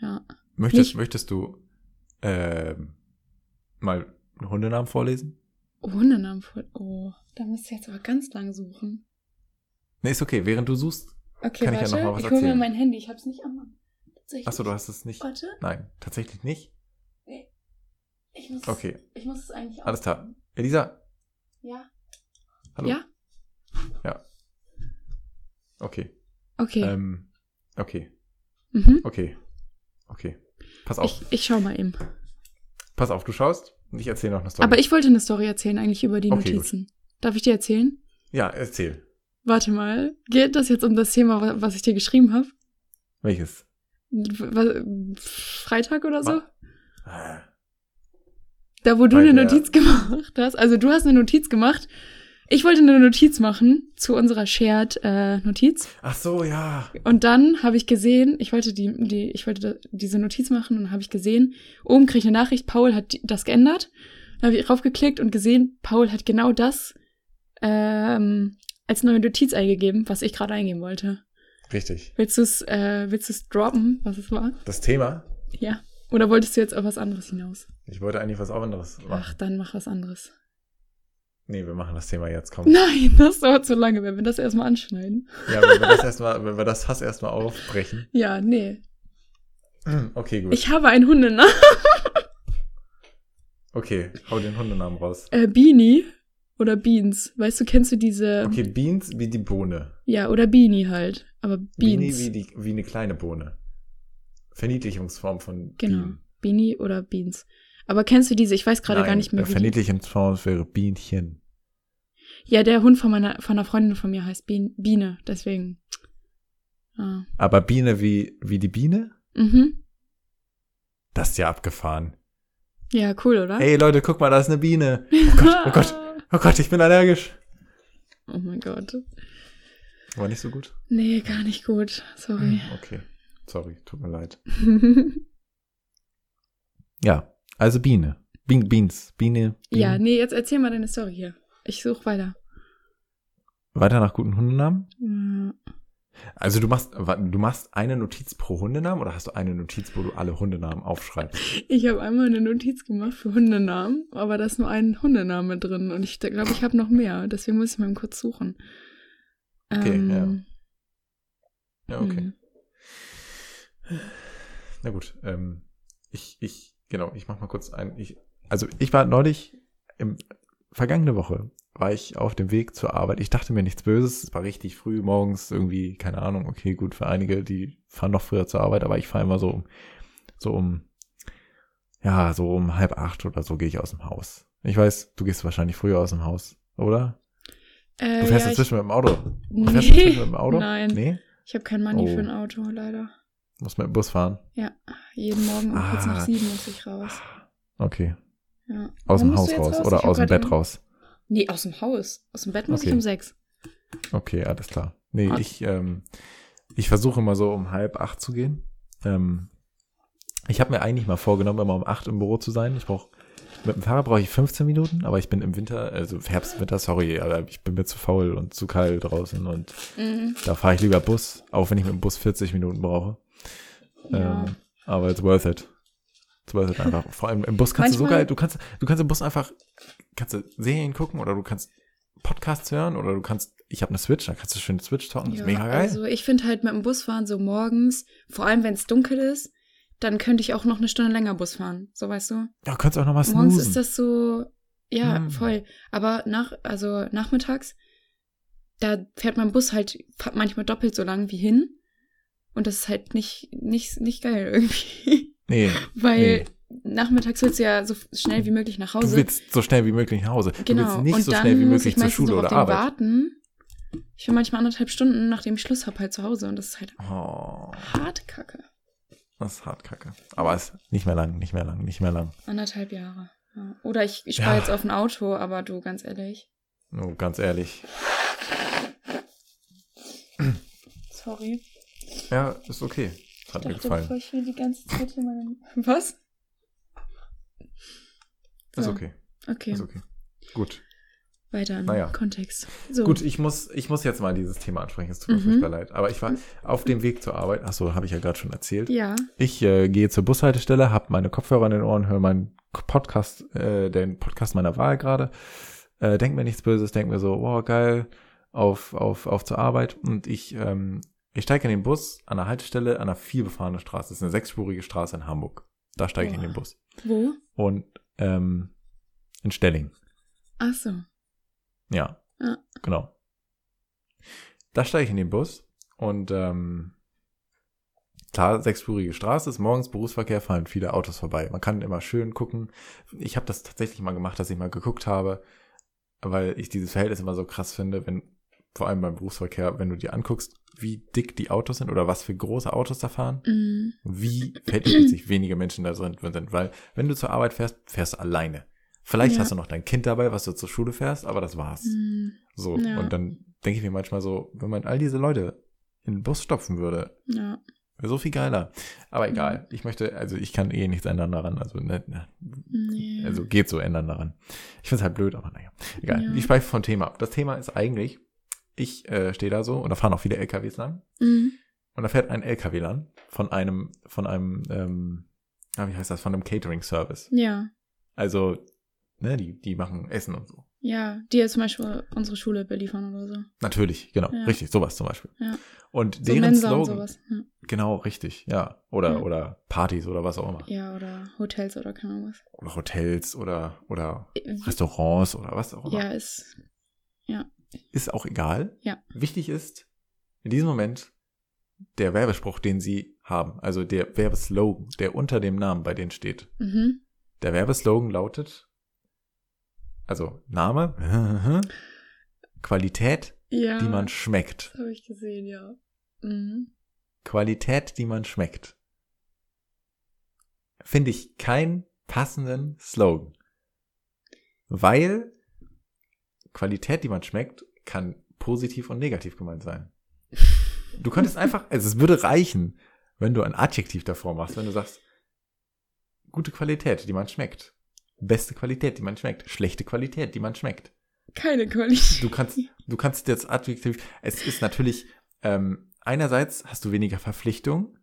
ja. Möchtest, Nicht- möchtest du ähm, mal einen Hundenamen vorlesen? Oh, Hundenamen voll. Oh, da müsst ihr jetzt aber ganz lang suchen. Nee, ist okay. Während du suchst. Okay, Kann ich ja warte. noch mal was ich hole mir erzählen. mein Handy. Ich hab's nicht an. Mann. Achso, du hast es nicht. Warte. Nein, tatsächlich nicht. Ich muss, Okay, ich muss es eigentlich alles klar. Elisa, Ja. Hallo? Ja? Ja. Okay. Okay. Ähm, okay. mhm. Okay. Okay. Pass auf. Ich, ich schau mal eben. Pass auf, du schaust ich erzähle noch eine Story. Aber ich wollte eine Story erzählen, eigentlich über die Okay, Notizen. Darf ich dir erzählen? ja, erzähl. Warte mal. Geht das jetzt um das Thema, wa- was ich dir geschrieben habe? Welches? Freitag oder so? Ma- Da, wo du Bei eine Notiz gemacht hast. Also du hast eine Notiz gemacht. Ich wollte eine Notiz machen zu unserer Shared-Notiz. Ach so, ja. und dann habe ich gesehen, ich wollte die, die, ich wollte diese Notiz machen und habe ich gesehen, oben kriege ich eine Nachricht, Paul hat das geändert. Dann habe ich raufgeklickt und gesehen, Paul hat genau das ähm, als neue Notiz eingegeben, was ich gerade eingeben wollte. Richtig. Willst du es äh, willst du's droppen, was es war? Das Thema, Ja. Oder wolltest du jetzt auf was anderes hinaus? ich wollte eigentlich was anderes Ach, machen. dann mach was anderes. Nee, wir machen das Thema jetzt, komm. Nein, das dauert zu lange, wenn wir das erstmal anschneiden. Ja, wenn wir das erstmal, wenn wir das Fass erstmal aufbrechen. Ja, nee. Okay, gut. Ich habe einen Hundenamen. Okay, hau den Hundenamen raus. Äh, Beanie oder Beans. Weißt du, kennst du diese? Okay, Beans wie die Bohne. Ja, oder Beanie halt. Aber Beanie Beans. wie, die, wie eine kleine Bohne. Verniedlichungsform von genau. Bean. Beanie oder Beans. Aber kennst du diese? Ich weiß gerade gar nicht mehr. Verniedlichungsform wäre Bienchen. Ja, der Hund von meiner, von einer Freundin von mir heißt Bien, Biene, deswegen. Ah. Aber Biene wie, wie die Biene? Mhm. Das ist ja abgefahren. Ja, cool, oder? Ey Leute, guck mal, da ist eine Biene. Oh Gott, oh Gott, oh Gott, ich bin allergisch. Oh mein Gott. War nicht so gut? Nee, gar nicht gut. Sorry. Okay. Sorry, tut mir leid. Ja, also Biene. Bean, Beans. Biene. Biene. ja, nee, jetzt erzähl mal deine Story hier. Ich suche weiter. Weiter nach guten Hundenamen? Ja. Also du machst, du machst eine Notiz pro Hundenamen oder hast du eine Notiz, wo du alle Hundenamen aufschreibst? Ich habe einmal eine Notiz gemacht für Hundenamen, aber da ist nur ein Hundename drin und ich glaube, ich habe noch mehr. Deswegen muss ich mal kurz suchen. Okay, Ähm, Ja, okay. hm. Na gut, ähm, ich, ich, genau, ich mach mal kurz ein. Ich, also ich war neulich, im, vergangene Woche, war ich auf dem Weg zur Arbeit. Ich dachte mir nichts Böses. Es war richtig früh morgens, irgendwie, keine Ahnung, okay, gut, für einige, die fahren noch früher zur Arbeit, aber ich fahre immer so um, so um, ja, so um halb acht oder so gehe ich aus dem Haus. Ich weiß, du gehst wahrscheinlich früher aus dem Haus, oder? Äh, Du fährst ja, inzwischen mit dem Auto. Du Nee. fährst inzwischen mit dem Auto? Nein. Nee? ich, ich habe kein Money Oh. für ein Auto, leider. Muss mit dem Bus fahren. Ja, jeden Morgen um kurz Ah. nach sieben muss ich raus. Okay. Ja. Aus Wann dem Haus raus raus? oder Ich aus dem Bett raus. Nee, aus dem Haus. Aus dem Bett muss Okay. ich um sechs. Okay, alles klar. Nee, Okay. ich, ähm, ich versuche immer so um halb acht zu gehen. Ähm, ich habe mir eigentlich mal vorgenommen, immer um acht im Büro zu sein. Ich brauche mit dem Fahrrad brauche ich 15 Minuten, aber ich bin im Winter, also Herbst, Winter, sorry, aber ich bin mir zu faul und zu kalt draußen und Mhm. da fahre ich lieber Bus, auch wenn ich mit dem Bus 40 Minuten brauche. Ja. Ähm, aber it's worth it. It's worth it einfach. Vor allem im Bus kannst du so Manchmal- geil, du kannst, du kannst im Bus einfach, kannst du Serien gucken oder du kannst Podcasts hören oder du kannst, ich habe eine Switch, da kannst du schön Switch talken, das ja, ist mega geil. Also ich finde halt mit dem Busfahren so morgens, vor allem wenn es dunkel ist, dann könnte ich auch noch eine Stunde länger Bus fahren. So weißt du? ja, du kannst auch noch was Morgens ist das so, ja, Hm. voll. Aber nach, also nachmittags, da fährt mein Bus halt manchmal doppelt so lang wie hin. Und das ist halt nicht, nicht, nicht geil irgendwie. Nee, Weil nachmittags willst du ja so schnell wie möglich nach du Hause. willst so schnell wie möglich nach Hause. Du genau. willst nicht und so dann schnell wie muss möglich ich zur Schule noch oder Arbeit. warten. Ich bin manchmal anderthalb Stunden, nachdem ich Schluss habe, halt zu Hause. Und das ist halt Oh, hart kacke. das ist hart kacke. Aber es ist nicht mehr lang, nicht mehr lang, nicht mehr lang. Anderthalb Jahre. Ja. Oder ich, ich spare Ja. jetzt auf ein Auto, aber du, ganz ehrlich. Nur ganz ehrlich. Sorry. Ja, ist okay. Hat mir dachte, gefallen. ich hier die ganze Zeit hier meine... Was? Ist So, okay. Okay, Ist okay. Gut. weiter im Naja. Kontext. So. Gut, ich muss, ich muss jetzt mal dieses Thema ansprechen. Es tut mir Mhm. furchtbar leid. Aber ich war auf dem Weg zur Arbeit. Achso, habe ich ja gerade schon erzählt. Ja. Ich äh, gehe zur Bushaltestelle, habe meine Kopfhörer in den Ohren, höre meinen Podcast, äh, den Podcast meiner Wahl gerade. Äh, denk mir nichts Böses, denk mir so, wow, geil, auf, auf, auf zur Arbeit. Und ich, ähm, ich steige in den Bus an der Haltestelle an einer vielbefahrenen Straße. Das ist eine sechsspurige Straße in Hamburg. Da steige ich in den Bus. Wo? Und ähm, in Stelling. Ach so. Ja. Ja. Genau. Da steige ich in den Bus und ähm, klar, sechsspurige Straße ist morgens Berufsverkehr, fahren viele Autos vorbei. Man kann immer schön gucken. Ich habe das tatsächlich mal gemacht, dass ich mal geguckt habe, weil ich dieses Verhältnis immer so krass finde, wenn vor allem beim Berufsverkehr, wenn du dir anguckst, wie dick die Autos sind oder was für große Autos da fahren, Mhm. wie verhältnismäßig wenige Menschen da drin sind. Weil wenn du zur Arbeit fährst, fährst du alleine. Vielleicht Ja. hast du noch dein Kind dabei, was du zur Schule fährst, aber das war's. Mhm. So, Ja. und dann denke ich mir manchmal so, wenn man all diese Leute in den Bus stopfen würde, Ja. wäre so viel geiler. Aber Mhm. egal, ich möchte, also ich kann eh nichts ändern daran, also, ne, ne, Nee. also geht so ändern daran. Ich finde es halt blöd, aber naja, egal. Ich schweife vom Thema ab. Das Thema ist eigentlich, ich äh, stehe da so und da fahren auch viele LKWs lang Mhm. und da fährt ein LKW lang von einem, von einem, ähm, ah, wie heißt das, von einem Catering-Service. Ja. Also, ne, die, die machen Essen und so. Ja, die jetzt zum Beispiel unsere Schule beliefern oder so. Natürlich, genau, Ja. richtig, sowas zum Beispiel. Ja. Und So deren Mensa und Slogan, sowas. Ja. genau, richtig, ja. Oder, Ja. oder Partys oder was auch immer. ja, oder Hotels oder keine Ahnung was. Oder Hotels oder, oder Äh, Restaurants oder was auch immer. Ja, ist. Ist auch egal. Ja. Wichtig ist, in diesem Moment, der Werbespruch, den sie haben, also der Werbeslogan, der unter dem Namen bei denen steht. Mhm. Der Werbeslogan lautet, also Name, Qualität, Ja. die man schmeckt. Das habe ich gesehen, ja. Mhm. Qualität, die man schmeckt. Finde ich keinen passenden Slogan. Weil Qualität, die man schmeckt, kann positiv und negativ gemeint sein. Du könntest einfach, also es würde reichen, wenn du ein Adjektiv davor machst, wenn du sagst, gute Qualität, die man schmeckt. Beste Qualität, die man schmeckt. Schlechte Qualität, die man schmeckt. Keine Qualität. Du kannst, du kannst jetzt Adjektiv, es ist natürlich, ähm, einerseits hast du weniger Verpflichtung,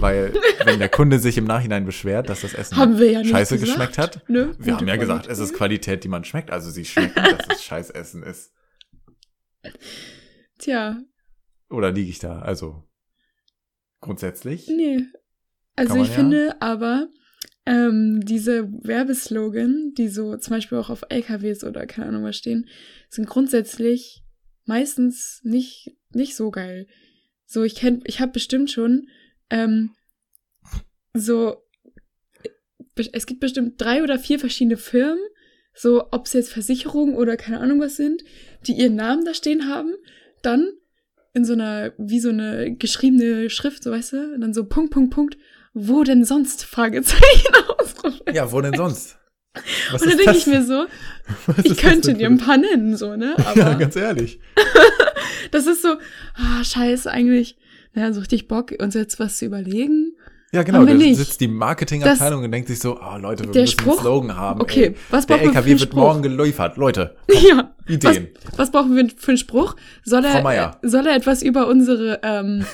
weil wenn der Kunde sich im Nachhinein beschwert, dass das Essen ja scheiße geschmeckt hat. Ne? Wir haben ja gesagt, es ist Qualität. Qualität, die man schmeckt. Also sie schmecken, dass es scheiß Essen ist. Tja, Oder liege ich da? Also grundsätzlich. nee. Also ich ja. finde aber, ähm, diese Werbeslogan, die so zum Beispiel auch auf LKWs oder keine Ahnung was stehen, sind grundsätzlich meistens nicht, nicht so geil. So, ich kenn, ich habe bestimmt schon ähm, so, es gibt bestimmt drei oder vier verschiedene Firmen, so ob es jetzt Versicherungen oder keine Ahnung was sind, die ihren Namen da stehen haben, dann in so einer, wie so eine geschriebene Schrift, so weißt du, und dann so Punkt, Punkt, Punkt, wo denn sonst? Fragezeichen Ausrufezeichen. Ja, wo denn sonst? Was Und dann denke ich mir so, Was ich könnte dir ein paar nennen, so, ne? Aber Ja, ganz ehrlich. das ist so, ah, scheiße, eigentlich, na, so richtig Bock, uns jetzt was zu überlegen. Ja, genau. Da sitzt die Marketingabteilung und denkt sich so, oh Leute, wir müssen Spruch? einen Slogan haben. Okay, ey. was Der brauchen wir für LKW einen wird Spruch? morgen geliefert. Leute, Ja. Ideen. Was, was brauchen wir für einen Spruch? Soll er, soll er etwas über unsere, ähm,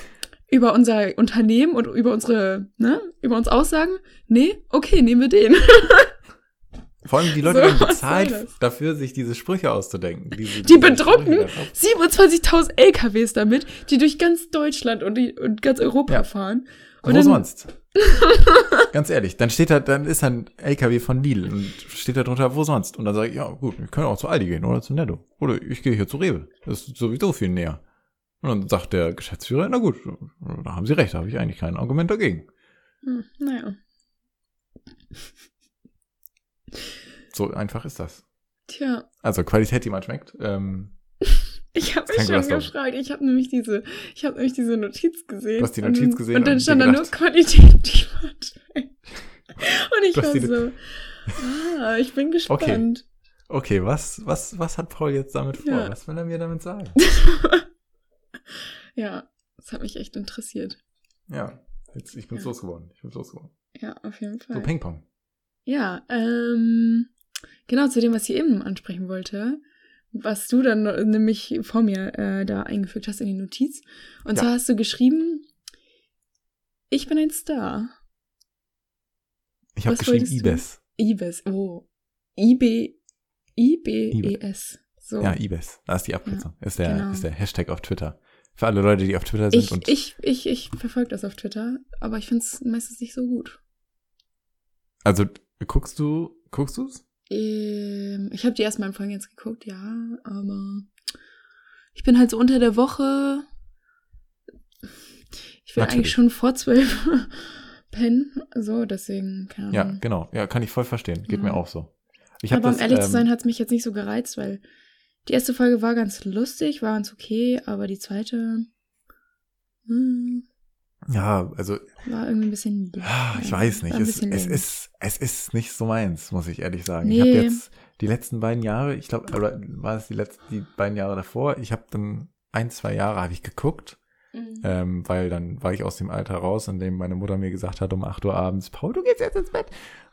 über unser Unternehmen und über unsere, ne, über uns aussagen? Nee? Okay, nehmen wir den. Vor allem die Leute So, werden bezahlt dafür, sich diese Sprüche auszudenken. Diese, Die bedrucken Sprüche dann auf- 27.000 LKWs damit, die durch ganz Deutschland und, die, und ganz Europa Ja. fahren. Wo Und dann, sonst? Ganz ehrlich, dann steht da, dann ist ein LKW von Lidl und steht da drunter, wo sonst? Und dann sage ich, ja gut, wir können auch zu Aldi gehen oder zu Netto. Oder ich gehe hier zu Rewe. Das ist sowieso viel näher. Und dann sagt der Geschäftsführer, na gut, da haben Sie recht, da habe ich eigentlich kein Argument dagegen. Hm, naja. So einfach ist das. Tja, Also Qualität, die man schmeckt. Ähm, ich habe mich schon gefragt. Ich habe nämlich diese, ich habe nämlich diese Notiz gesehen. Du hast die und Notiz dann- gesehen und dann und stand dir da nur Qualität, die man schmeckt. Und ich war so, ah, ich bin gespannt. okay, was, was, was hat Paul jetzt damit vor? Ja. Was will er mir damit sagen? Ja, das hat mich echt interessiert. Ja, jetzt, ich bin Ja. losgeworden. Ich bin losgeworden. Ja, auf jeden Fall. So Ping-Pong. Ja, ähm, genau zu dem, was ich eben ansprechen wollte, was du dann nämlich vor mir äh, da eingefügt hast in die Notiz. Und Ja. zwar hast du geschrieben, ich bin ein Star. Ich habe geschrieben wolltest du? Ibis. Oh. IB, IBES. So. Ja, Ibis. Da ist die Abkürzung. ist, der, genau. ist der Hashtag auf Twitter. Für alle Leute, die auf Twitter sind ich, und ich, ich, ich verfolge das auf Twitter, aber ich finde es meistens nicht so gut. also guckst du, guckst du's? Ähm, ich habe die erstmal in Folgen jetzt geguckt, ja, aber ich bin halt so unter der Woche. Ich will Natürlich. eigentlich schon vor zwölf pennen. So, deswegen, keine Ahnung. Ja, genau. Ja, kann ich voll verstehen. Geht Ja. mir auch so. Aber um das, ehrlich ähm, zu sein, hat es mich jetzt nicht so gereizt, weil die erste Folge war ganz lustig, war ganz okay, aber die zweite hm, Ja, also war irgendwie ein bisschen. Ah, Ich weiß nicht. Es, es, ist, es ist nicht so meins, muss ich ehrlich sagen. Ich habe Nee. jetzt die letzten beiden Jahre, ich glaube, oder war es die letzten, die beiden Jahre davor, ich habe dann ein, zwei Jahre habe ich geguckt, Mhm. ähm, weil dann war ich aus dem Alter raus, in dem meine Mutter mir gesagt hat um 8 Uhr abends, Paul, du gehst jetzt ins Bett.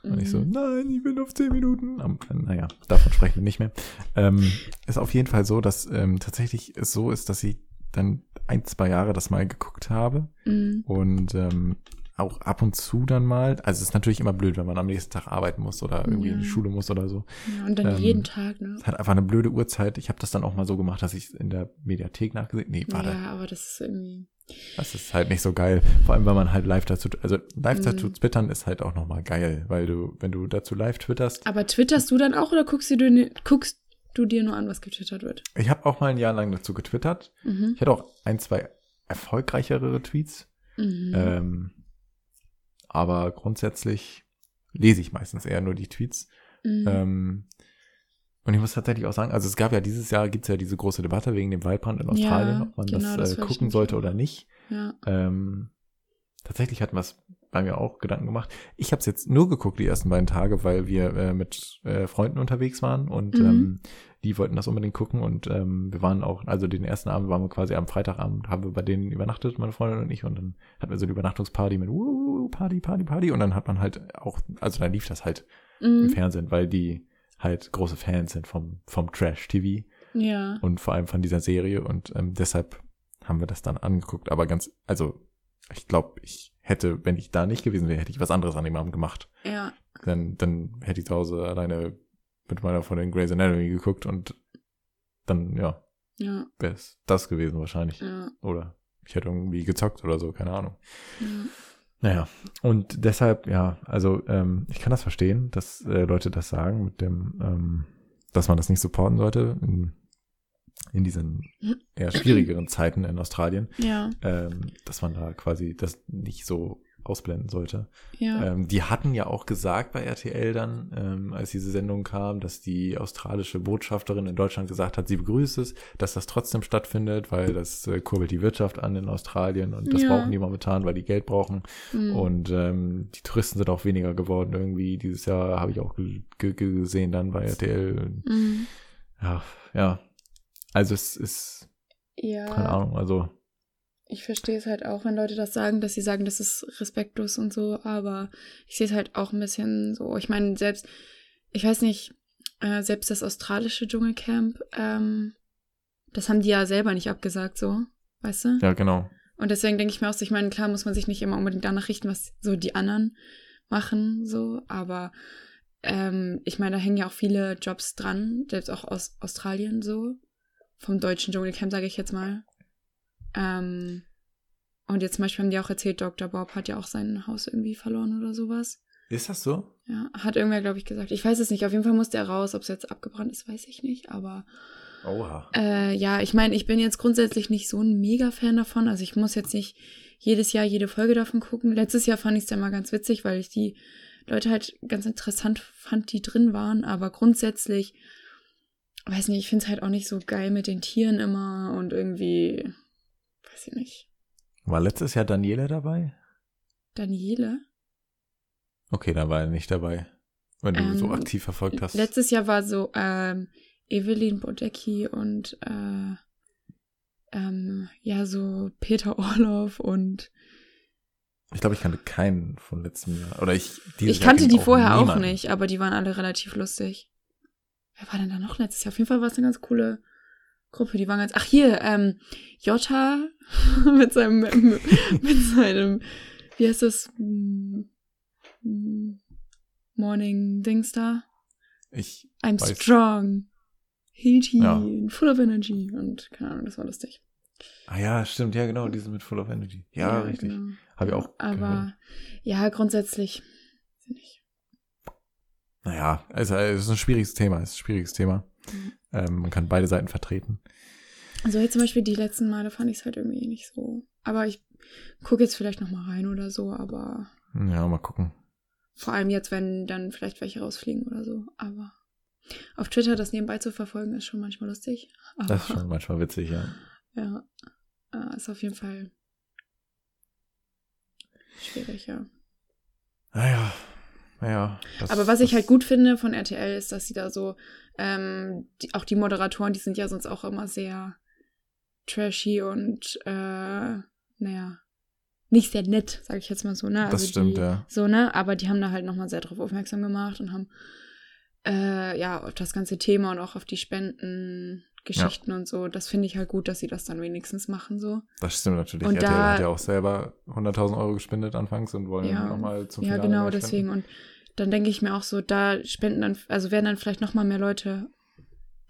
Und ich so, Mhm. nein, ich bin auf 10 Minuten. Am- Naja, davon sprechen wir nicht mehr. Ähm, ist auf jeden Fall so, dass ähm, tatsächlich es so ist, dass ich dann ein, zwei Jahre das mal geguckt habe Mhm. und ähm, auch ab und zu dann mal. Also es ist natürlich immer blöd, wenn man am nächsten Tag arbeiten muss oder irgendwie in die Ja. Schule muss oder so. Ja, und dann ähm, jeden Tag, ne? Es hat einfach eine blöde Uhrzeit. Ich habe das dann auch mal so gemacht, dass ich in der Mediathek nachgesehen. Nee, warte, Ja, aber das ist irgendwie. das ist halt nicht so geil. Vor allem, weil man halt live dazu, also live dazu Mhm. twittern ist halt auch nochmal geil, weil du, wenn du dazu live twitterst. Aber twitterst du dann auch oder guckst du dir, guckst du dir nur an, was getwittert wird? Ich habe auch mal ein Jahr lang dazu getwittert. Mhm. Ich hatte auch ein, zwei erfolgreichere Tweets. Mhm. Ähm, aber grundsätzlich lese ich meistens eher nur die Tweets. Mhm. Ähm, und ich muss tatsächlich auch sagen, also es gab ja dieses Jahr, gibt's ja diese große Debatte wegen dem Waldbrand in Australien, Ja, ob man genau, das, äh, gucken sollte oder nicht. ja. Ähm, tatsächlich hatten wir es bei mir auch Gedanken gemacht. Ich habe es jetzt nur geguckt die ersten beiden Tage, weil wir äh, mit äh, Freunden unterwegs waren und Mhm. ähm, die wollten das unbedingt gucken und ähm, wir waren auch, also den ersten Abend waren wir quasi am Freitagabend, haben wir bei denen übernachtet, meine Freundin und ich und dann hatten wir so eine Übernachtungsparty mit uh, Party, Party, Party und dann hat man halt auch, also dann lief das halt im Mhm. Fernsehen, weil die halt große Fans sind vom, vom Trash-TV Ja. und vor allem von dieser Serie und ähm, deshalb haben wir das dann angeguckt. Aber ganz, also ich glaube, ich hätte, wenn ich da nicht gewesen wäre, hätte ich was anderes an dem Abend gemacht. Ja. Dann, dann hätte ich zu Hause alleine mit meiner Freundin Grey's Anatomy geguckt und dann, ja, Ja. wäre es das gewesen wahrscheinlich. Ja. Oder ich hätte irgendwie gezockt oder so, keine Ahnung. ja. Naja, und deshalb, ja, also ähm, ich kann das verstehen, dass äh, Leute das sagen mit dem, ähm, dass man das nicht supporten sollte in, in diesen eher schwierigeren Zeiten in Australien, Ja. ähm, dass man da quasi das nicht so ausblenden sollte. Ja. Ähm, die hatten ja auch gesagt bei RTL dann, ähm, als diese Sendung kam, dass die australische Botschafterin in Deutschland gesagt hat, sie begrüßt es, dass das trotzdem stattfindet, weil das äh, kurbelt die Wirtschaft an in Australien und das Ja. brauchen die momentan, weil die Geld brauchen. Mhm. Und ähm, die Touristen sind auch weniger geworden irgendwie. Dieses Jahr habe ich auch ge ge gesehen dann bei RTL. Mhm. Ja, ja. Also es ist, Ja. keine Ahnung, also Ich verstehe es halt auch, wenn Leute das sagen, dass sie sagen, das ist respektlos und so, aber ich sehe es halt auch ein bisschen so. Ich meine, selbst, ich weiß nicht, äh, selbst das australische Dschungelcamp, ähm, das haben die ja selber nicht abgesagt, so, weißt du? ja, genau. Und deswegen denke ich mir auch so, ich meine, klar muss man sich nicht immer unbedingt danach richten, was so die anderen machen, so, aber ähm, ich meine, da hängen ja auch viele Jobs dran, selbst auch aus Australien so, vom deutschen Dschungelcamp, sage ich jetzt mal. Ähm, und jetzt zum Beispiel haben die auch erzählt, Dr. Bob hat ja auch sein Haus irgendwie verloren oder sowas. Ist das so? Ja, hat irgendwer, glaube ich, gesagt. Ich weiß es nicht. Auf jeden Fall musste er raus. Ob es jetzt abgebrannt ist, weiß ich nicht. Aber Oha. äh, ja, ich meine, ich bin jetzt grundsätzlich nicht so ein Mega-Fan davon. Also ich muss jetzt nicht jedes Jahr jede Folge davon gucken. Letztes Jahr fand ich es ja mal ganz witzig, weil ich die Leute halt ganz interessant fand, die drin waren. Aber grundsätzlich, weiß nicht, ich finde es halt auch nicht so geil mit den Tieren immer und irgendwie, weiß ich nicht. War letztes Jahr Daniele dabei? Daniele? Okay, da war er nicht dabei. Wenn du Ähm, so aktiv verfolgt hast. Letztes Jahr war so ähm, Evelyn Bodecki und äh, ähm, ja, so Peter Orloff und Ich glaube, ich kannte keinen von letztem Jahr. Oder ich. ich kannte die vorher auch niemanden. nicht, aber die waren alle relativ lustig. Wer war denn da noch letztes Jahr? Auf jeden Fall war es eine ganz coole Gruppe. Die waren ganz. Ach hier, ähm, Jota mit seinem mit seinem wie heißt das Hm, hm, Morning Dings da. Ich. I'm Weiß. strong, heaty, Ja. full of energy und keine Ahnung, das war lustig. Ah ja, stimmt, ja genau, diese mit Full of Energy. Ja, richtig. genau. Habe ich auch Aber gehört. ja, grundsätzlich ich. Naja, es ist ein schwieriges Thema, es ist ein schwieriges Thema. Mhm. Ähm, man kann beide Seiten vertreten. Also jetzt zum Beispiel die letzten Male fand ich es halt irgendwie nicht so. Aber ich gucke jetzt vielleicht noch mal rein oder so, aber Ja, mal gucken. vor allem jetzt, wenn dann vielleicht welche rausfliegen oder so. Aber auf Twitter das nebenbei zu verfolgen, ist schon manchmal lustig. Aber, Das ist schon manchmal witzig, ja. Ja, äh, ist auf jeden Fall schwierig, ja. Naja, das- Aber was ich halt gut finde von RTL ist, dass sie da so, ähm, die, auch die Moderatoren, die sind ja sonst auch immer sehr trashy und, äh, naja, nicht sehr nett, sage ich jetzt mal so, ne? Also Das stimmt, die, ja. So, ne? Aber die haben da halt nochmal sehr drauf aufmerksam gemacht und haben, äh, ja, auf das ganze Thema und auch auf die Spendengeschichten und so. Das finde ich halt gut, dass sie das dann wenigstens machen, so. Das stimmt natürlich. Und RTL da- hat ja auch selber 100.000 Euro gespendet anfangs und wollen Ja. nochmal zum Ja, Finale genau, mehr deswegen. Und dann denke ich mir auch so, da spenden dann, also werden dann vielleicht nochmal mehr Leute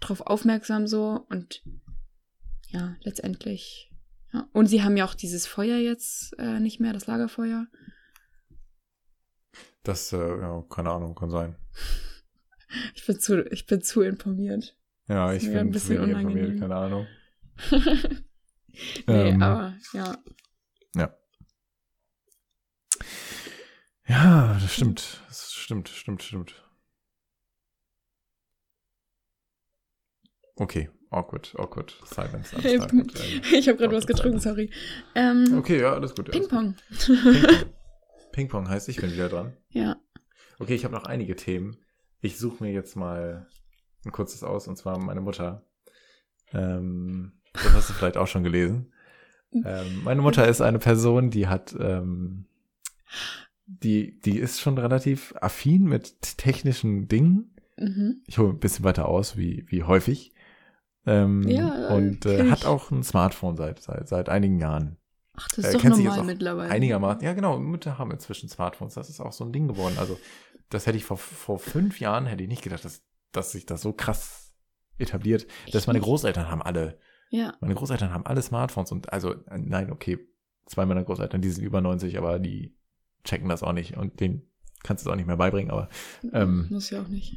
drauf aufmerksam so und ja, letztendlich. Ja. Und sie haben ja auch dieses Feuer jetzt äh, nicht mehr, das Lagerfeuer. Das, äh, ja, keine Ahnung, kann sein. Ich bin zu, ich bin zu informiert. Ja, ich bin ein bisschen informiert, keine Ahnung. nee, Ähm, aber ja. Ja, das stimmt. Das stimmt, stimmt, stimmt. Okay, awkward, awkward. Silence. Ähm, Ich habe gerade was getrunken, sorry. Ähm, Okay, ja, alles gut. Ping-Pong. Ping-Pong. Ping-Pong heißt, ich bin wieder dran. Ja. Okay, ich habe noch einige Themen. Ich suche mir jetzt mal ein kurzes aus, und zwar meine Mutter. Ähm, das hast du vielleicht auch schon gelesen. Ähm, meine Mutter ist eine Person, die hat, ähm, die, die ist schon relativ affin mit technischen Dingen. Mhm. Ich hole ein bisschen weiter aus, wie, wie häufig. Ähm, Ja, und äh, hat auch ein Smartphone seit, seit, seit einigen Jahren. Ach, das Äh, ist doch sich jetzt normal mittlerweile. Einigermaßen. Ja, genau. Mütter haben inzwischen Smartphones. Das ist auch so ein Ding geworden. Also, das hätte ich vor, vor fünf Jahren hätte ich nicht gedacht, dass, dass sich das so krass etabliert. Dass meine nicht. Großeltern haben alle, Ja. meine Großeltern haben alle Smartphones und also, nein, okay, zwei meiner Großeltern, die sind über 90, aber die checken das auch nicht und denen kannst du es auch nicht mehr beibringen, aber Ähm, Muss ja auch nicht.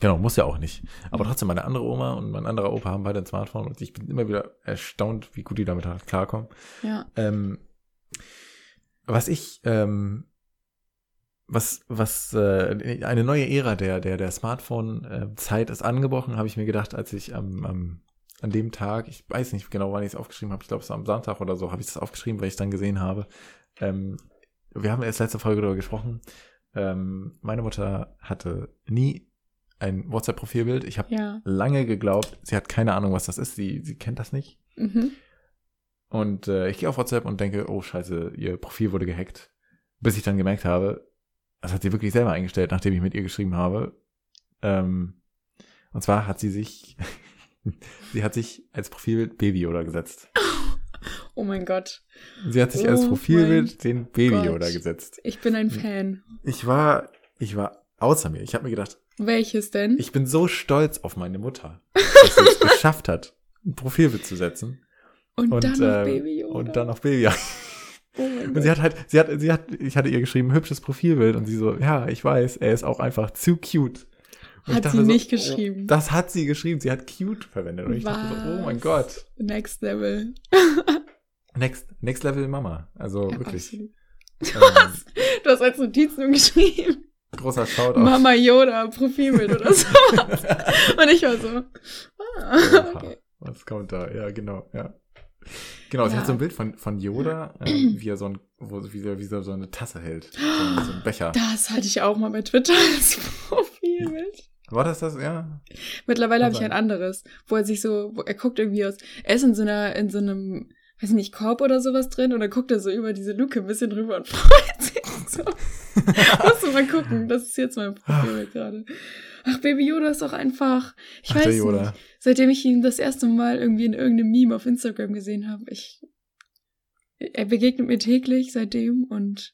Genau, muss ja auch nicht. Aber trotzdem, meine andere Oma und mein anderer Opa haben beide ein Smartphone und ich bin immer wieder erstaunt, wie gut die damit halt klarkommen. Ja. Ähm, was ich, ähm, was, was, äh, eine neue Ära der, der, der Smartphone-Zeit ist angebrochen, habe ich mir gedacht, als ich am, am, an dem Tag, ich weiß nicht genau, wann ich es aufgeschrieben habe, ich glaube, es war am Sonntag oder so, habe ich das aufgeschrieben, weil ich es dann gesehen habe. Ähm, wir haben erst letzte Folge darüber gesprochen. Ähm, meine Mutter hatte nie ein WhatsApp-Profilbild. Ich habe Ja. lange geglaubt, sie hat keine Ahnung, was das ist. Sie, sie kennt das nicht. Mhm. Und äh, ich gehe auf WhatsApp und denke, oh scheiße, ihr Profil wurde gehackt. Bis ich dann gemerkt habe, das hat sie wirklich selber eingestellt, nachdem ich mit ihr geschrieben habe. Ähm, und zwar hat sie sich, sie hat sich als Profilbild Baby Yoda gesetzt. Oh mein Gott. Sie hat sich Oh als Profilbild den Baby Gott. Yoda gesetzt. Ich bin ein Fan. Ich war, ich war außer mir. Ich habe mir gedacht, Welches denn? ich bin so stolz auf meine Mutter, dass sie es geschafft hat, ein Profilbild zu setzen. und, und, dann äh, noch Baby Yoda. Und dann auf Baby Yoda. Oh Und sie hat halt, sie hat, sie hat, ich hatte ihr geschrieben, hübsches Profilbild und sie so, ja, ich weiß, er ist auch einfach zu cute. Und Hat sie so, nicht oh, geschrieben. das hat sie geschrieben, sie hat cute verwendet. Und ich dachte so, oh mein Was? Gott, Next Level. next, next level Mama. Also Ja, wirklich. Ähm, Du hast als Notiz nur geschrieben. großer Shoutout. Mama Yoda, Profilbild oder so. Und ich war so, ah, okay. Was kommt da? Ja, genau, ja. Genau, sie Ja. hat so ein Bild von, von Yoda, ähm, wie er so ein, wo, wie er, wie er so eine Tasse hält. So, ein- so ein Becher. Das hatte ich auch mal bei Twitter als Profilbild. War das das? Ja. Mittlerweile habe ich ein anderes, wo er sich so, er guckt irgendwie aus, er ist in so einer, in so einem, weiß nicht, Korb oder sowas drin und dann guckt er so über diese Luke ein bisschen drüber und freut sich so. Musst du mal gucken, das ist jetzt mein Profilbild gerade. Ach, Baby Yoda ist auch einfach, ich Ach, weiß nicht, seitdem ich ihn das erste Mal irgendwie in irgendeinem Meme auf Instagram gesehen habe, ich, er begegnet mir täglich seitdem und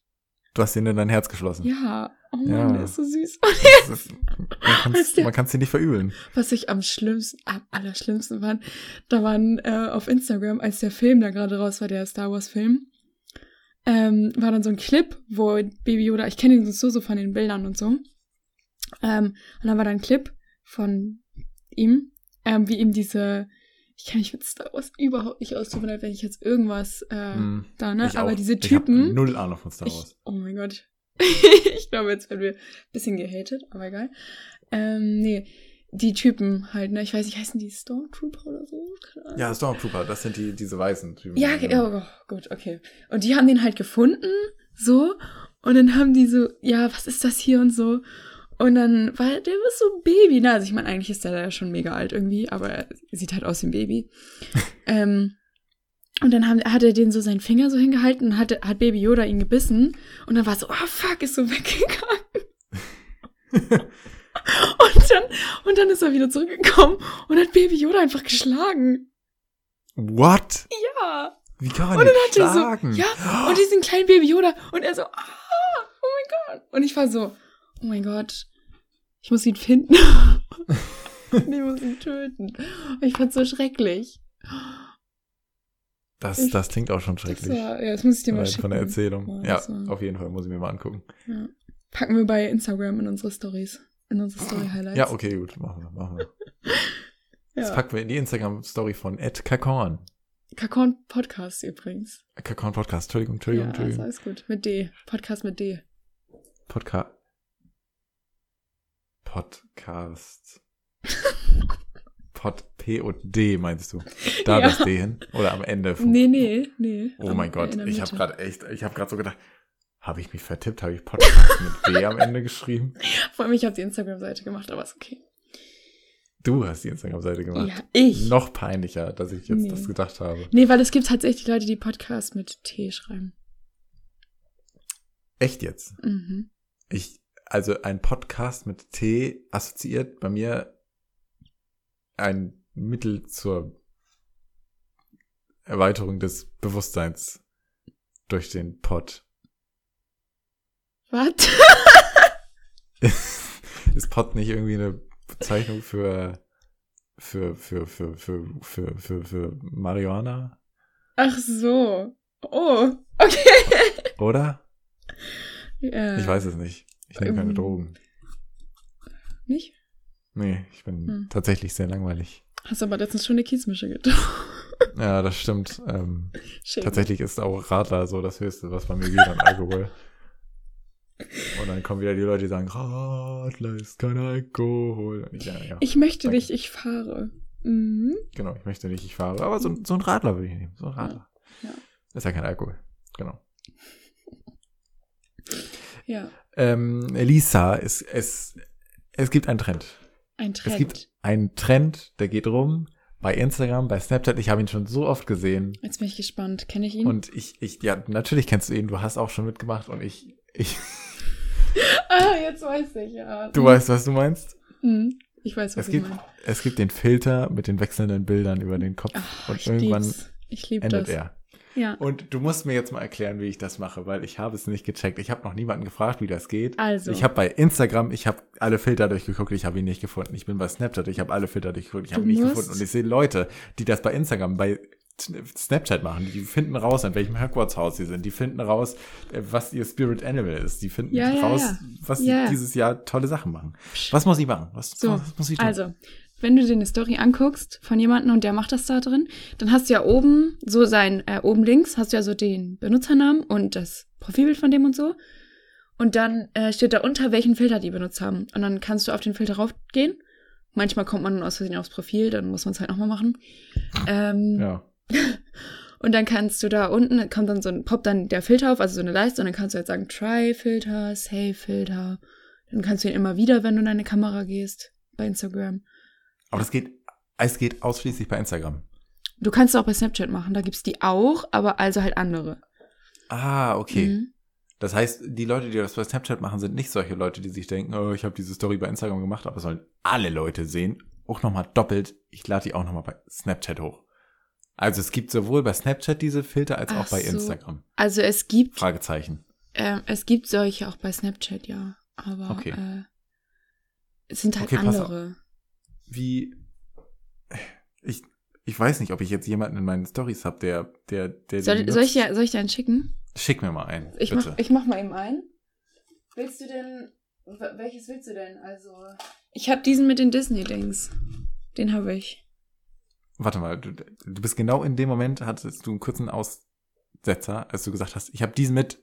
Du hast ihn in dein Herz geschlossen. ja, oh Mann, Ja. der ist so süß. Ist, man kann es dir nicht verübeln. Was ich am schlimmsten, am allerschlimmsten fand, da waren äh, auf Instagram, als der Film da gerade raus war, der Star Wars Film, ähm, war dann so ein Clip, wo Baby Yoda, ich kenne ihn so, so von den Bildern und so. Ähm, und dann war da ein Clip von ihm, ähm, wie ihm diese, Ich kann mich mit Star Wars überhaupt nicht aus, tut mir leid, wenn ich jetzt irgendwas äh, Hm, da, ne? ich Aber auch. diese Ich Typen. null Ahnung von Star Ich, Wars. oh mein Gott. ich glaube, jetzt werden wir ein bisschen gehatet, aber egal. Ähm, nee, die Typen halt, ne? Ich weiß nicht, heißen die Stormtrooper oder so? Ja, Stormtrooper, das sind die, diese weißen Typen. Ja, ge- ja, oh, gut, okay. Und die haben den halt gefunden, so. Und dann haben die so, ja, was ist das hier und so. Und dann war der war so ein Baby, ne? Also ich meine, eigentlich ist der ja schon mega alt irgendwie, aber er sieht halt aus wie ein Baby. ähm, und dann haben, hat er den so seinen Finger so hingehalten und hat, hat Baby Yoda ihn gebissen. Und dann war so, oh fuck, ist so weggegangen. und dann, und dann ist er wieder zurückgekommen und hat Baby Yoda einfach geschlagen. What? Ja. Wie kann man Und dann hat er schlagen? so, ja, und diesen kleinen Baby Yoda. Und er so, ah, oh mein Gott. Und ich war so, oh mein Gott, ich muss ihn finden. ich muss ihn töten. Ich fand's so schrecklich. Das, das klingt auch schon Das schrecklich. war, ja, das muss ich dir mal schicken. Von der Erzählung. Ja, das war- auf jeden Fall muss ich mir mal angucken. Ja. Packen wir bei Instagram in unsere Stories. In unsere Story-Highlights. Ja, okay, gut, machen wir, machen wir. Das Ja. packen wir in die Instagram-Story von Ed Kakon. Kakon Podcast übrigens. Kakon Podcast, Entschuldigung, Entschuldigung, ja, ist Entschuldigung. alles gut. Mit D. Podcast mit D. Podcast. Podcast. Pod, P und D meinst du? Da Ja. das D hin? Oder am Ende? vom- Nee, nee, nee. Oh mein Gott, ich habe gerade echt, ich habe gerade so gedacht, habe ich mich vertippt? Habe ich Podcast mit B am Ende geschrieben? Vor allem, ich habe die Instagram-Seite gemacht, aber ist okay. Du hast die Instagram-Seite gemacht. Ja, ich. Noch peinlicher, dass ich jetzt Nee. das gedacht habe. Nee, weil es gibt tatsächlich Leute, die Podcast mit T schreiben. Echt jetzt? Mhm. Ich, also ein Podcast mit T assoziiert bei mir ein Mittel zur Erweiterung des Bewusstseins durch den Pod. Was? Ist Pod nicht irgendwie eine Bezeichnung für für für für für für für, für Marihuana, Ach so. Oh, okay. oder? Ja. Ich weiß es nicht. Ich nehme keine Ähm. Drogen. Nicht? Nee, ich bin Hm. tatsächlich sehr langweilig. Hast aber letztens schon eine Kiesmische getrunken. Ja, das stimmt. Ähm. Tatsächlich ist auch Radler so das Höchste, was bei mir geht an Alkohol. Und dann kommen wieder die Leute, die sagen, Radler ist kein Alkohol. Ich, ja, ja, Ich möchte Danke. nicht, ich fahre. Mhm. genau, ich möchte nicht, ich fahre. Aber so, so ein Radler will ich nehmen. So ein Radler. Ja. Ist ja kein Alkohol. Genau. Ja, Ähm, Lisa, es, es, es gibt einen Trend. ein Trend. Es gibt einen Trend, der geht rum bei Instagram, bei Snapchat. Ich habe ihn schon so oft gesehen. Jetzt bin ich gespannt. Kenne ich ihn? Und ich, ich, ja, natürlich kennst du ihn. Du hast auch schon mitgemacht und ich, ich, ah, jetzt weiß ich, ja. du weißt, was du meinst? Mhm. Ich weiß, was Es gibt, meine. es gibt den Filter mit den wechselnden Bildern über den Kopf Ach, und irgendwann. Ich liebe endet das. er. Ja. Und du musst mir jetzt mal erklären, wie ich das mache, weil ich habe es nicht gecheckt. Ich habe noch niemanden gefragt, wie das geht. Also. Ich habe bei Instagram, ich habe alle Filter durchgeguckt, ich habe ihn nicht gefunden. Ich bin bei Snapchat, ich habe alle Filter durchgeguckt, ich habe ihn nicht gefunden. Und ich sehe Leute, die das bei Instagram, bei Snapchat machen. Die finden raus, an welchem Hogwarts-Haus sie sind. Die finden raus, äh, was ihr Spirit Animal ist. Die finden Ja, raus, ja. was Ja. sie dieses Jahr tolle Sachen machen. Was muss ich machen? Was, So, was muss ich tun? Also, wenn du dir eine Story anguckst von jemandem und der macht das da drin, dann hast du ja oben so sein, äh, oben links hast du ja so den Benutzernamen und das Profilbild von dem und so. Und dann äh, steht da unter, welchen Filter die benutzt haben. Und dann kannst du auf den Filter raufgehen. Manchmal kommt man aus Versehen aufs Profil, dann muss man es halt nochmal machen. Ähm, ja. Und dann kannst du da unten, kommt dann so ein, poppt dann der Filter auf, also so eine Leiste, und dann kannst du jetzt sagen, Try-Filter, Save-Filter. Dann kannst du ihn immer wieder, wenn du in deine Kamera gehst, bei Instagram. Aber das geht, es geht ausschließlich bei Instagram. Du kannst es auch bei Snapchat machen, da gibt's die auch, aber also halt andere. Ah, okay. Mhm. Das heißt, die Leute, die das bei Snapchat machen, sind nicht solche Leute, die sich denken, oh, ich habe diese Story bei Instagram gemacht, aber es sollen alle Leute sehen. Auch nochmal doppelt. Ich lade die auch nochmal bei Snapchat hoch. Also es gibt sowohl bei Snapchat diese Filter als auch Ach bei so. Instagram. Also es gibt, Fragezeichen. ähm, es gibt solche auch bei Snapchat, ja. Aber Okay. äh, es sind halt Okay, andere. Wie ich ich weiß nicht, ob ich jetzt jemanden in meinen Stories habe, der der der Soll, soll, ich, dir- soll ich dir einen schicken? Schick mir mal einen, Ich bitte. mach, ich mach mal eben ein. Willst du denn. Welches willst du denn? Also. Ich habe diesen mit den Disney-Dings. Den habe ich. warte mal, du, du bist genau in dem Moment, hattest du einen kurzen Aussetzer, als du gesagt hast, ich habe diesen mit,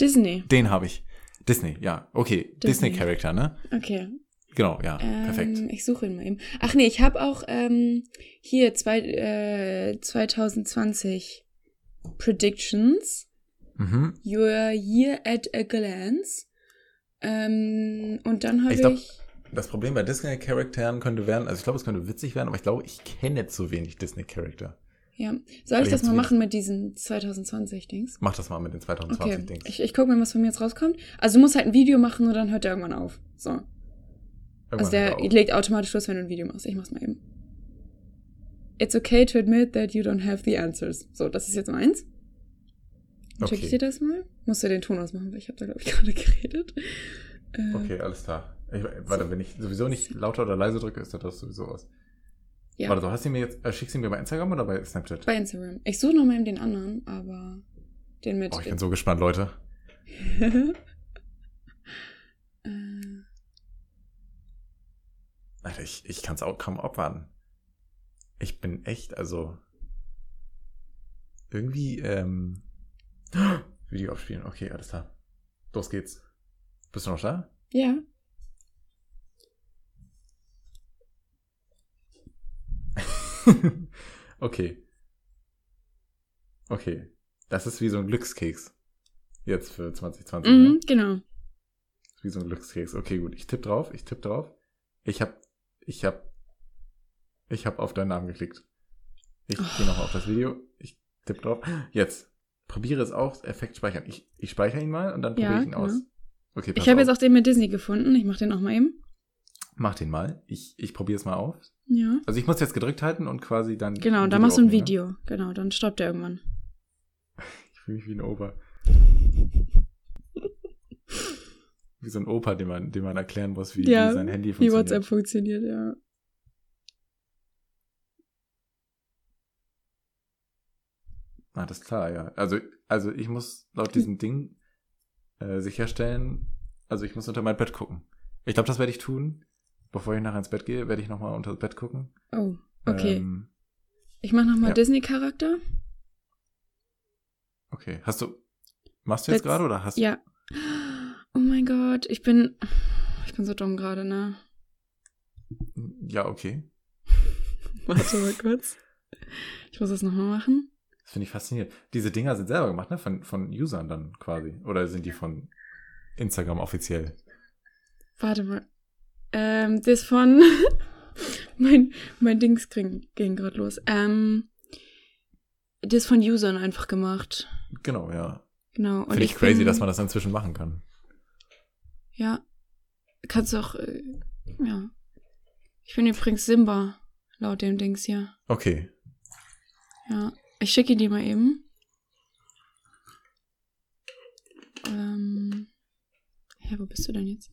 Disney. den habe ich. Disney, ja, okay. Disney. Disney-Charakter, ne? Okay. Genau, ja, Ähm, perfekt. Ich suche ihn mal eben. Ach nee, ich habe auch ähm, hier zwei, äh, 2020 Predictions. Mhm. Your Year at a Glance. Ähm, und dann habe Ich ich. glaub- Das Problem bei Disney-Charakteren könnte werden, also ich glaube, es könnte witzig werden, aber ich glaube, ich kenne zu wenig Disney-Charakter. ja. Soll ich ich das mal machen mit diesen 2020-Dings? Mach das mal mit den 2020 Okay. Dings. Ich, ich gucke mal, was von mir jetzt rauskommt. Also du musst halt ein Video machen und dann hört der irgendwann auf. So. Also der er legt automatisch los, wenn du ein Video machst. Ich mach's mal eben. It's okay to admit that you don't have the answers. So, das ist jetzt meins. Dann check ich Okay. dir das mal. Musst du den Ton ausmachen, weil ich habe da, glaube ich, gerade geredet. Äh, Okay, alles klar. Ich, warte, wenn ich sowieso nicht lauter oder leise drücke, ist das sowieso aus. Ja. Warte, du hast ihn mir jetzt, äh, schickst du ihn mir bei Instagram oder bei Snapchat? Bei Instagram. Ich suche noch mal eben den anderen, aber den mit. Oh, ich bin so gespannt, Leute. Alter, ich, ich kann es auch kaum abwarten. Ich bin echt, also irgendwie ähm, Video abspielen. Okay, alles klar. Los geht's. Bist du noch da? ja. okay. Okay. Das ist wie so ein Glückskeks. Jetzt für 2020. Mhm, Ne? genau. Wie so ein Glückskeks. Okay, gut. Ich tippe drauf. Ich tippe drauf. Ich hab, ich hab, ich hab auf deinen Namen geklickt. Ich Oh. gehe nochmal auf das Video. Ich tippe drauf. Jetzt. Probiere es auch. Effekt speichern. Ich, ich speichere ihn mal und dann probiere Ja, ich ihn aus. genau. Okay, Ich habe jetzt auch den mit Disney gefunden. Ich mache den auch mal eben. Mach den mal. Ich, ich probiere es mal auf. Ja. Also ich muss jetzt gedrückt halten und quasi dann. Genau, ein da machst du ein? Video. Genau, dann stoppt der irgendwann. Ich fühle mich wie ein Opa. Wie so ein Opa, dem man, dem man erklären muss, wie, Ja, wie sein Handy Wie funktioniert. WhatsApp funktioniert, ja. Ah, das ist klar, ja. Also, also ich muss laut diesem Ding äh, sicherstellen, also ich muss unter mein Bett gucken. Ich glaube, das werde ich tun. Bevor ich nachher ins Bett gehe, werde ich nochmal unter das Bett gucken. Oh, okay. Ähm, ich mache nochmal ja. Disney-Charakter. okay. Hast du, machst du jetzt gerade oder hast Ja. Oh mein Gott, ich bin. Ich bin so dumm gerade, ne? Ja, okay. Warte mal kurz. Ich muss das nochmal machen. Das finde ich faszinierend. Diese Dinger sind selber gemacht, ne? Von, von Usern dann quasi. Oder sind die von Instagram offiziell? Warte mal. Ähm, das von. mein, mein Dings ging, ging gerade los. Ähm, das von Usern einfach gemacht. Genau, ja. Genau. Finde ich crazy, bin- dass man das inzwischen machen kann. Ja. Kannst du auch. Äh, ja. Ich bin übrigens Simba, laut dem Dings hier. Okay. Ja. Ich schicke die mal eben. Ähm. Hä, wo bist du denn jetzt?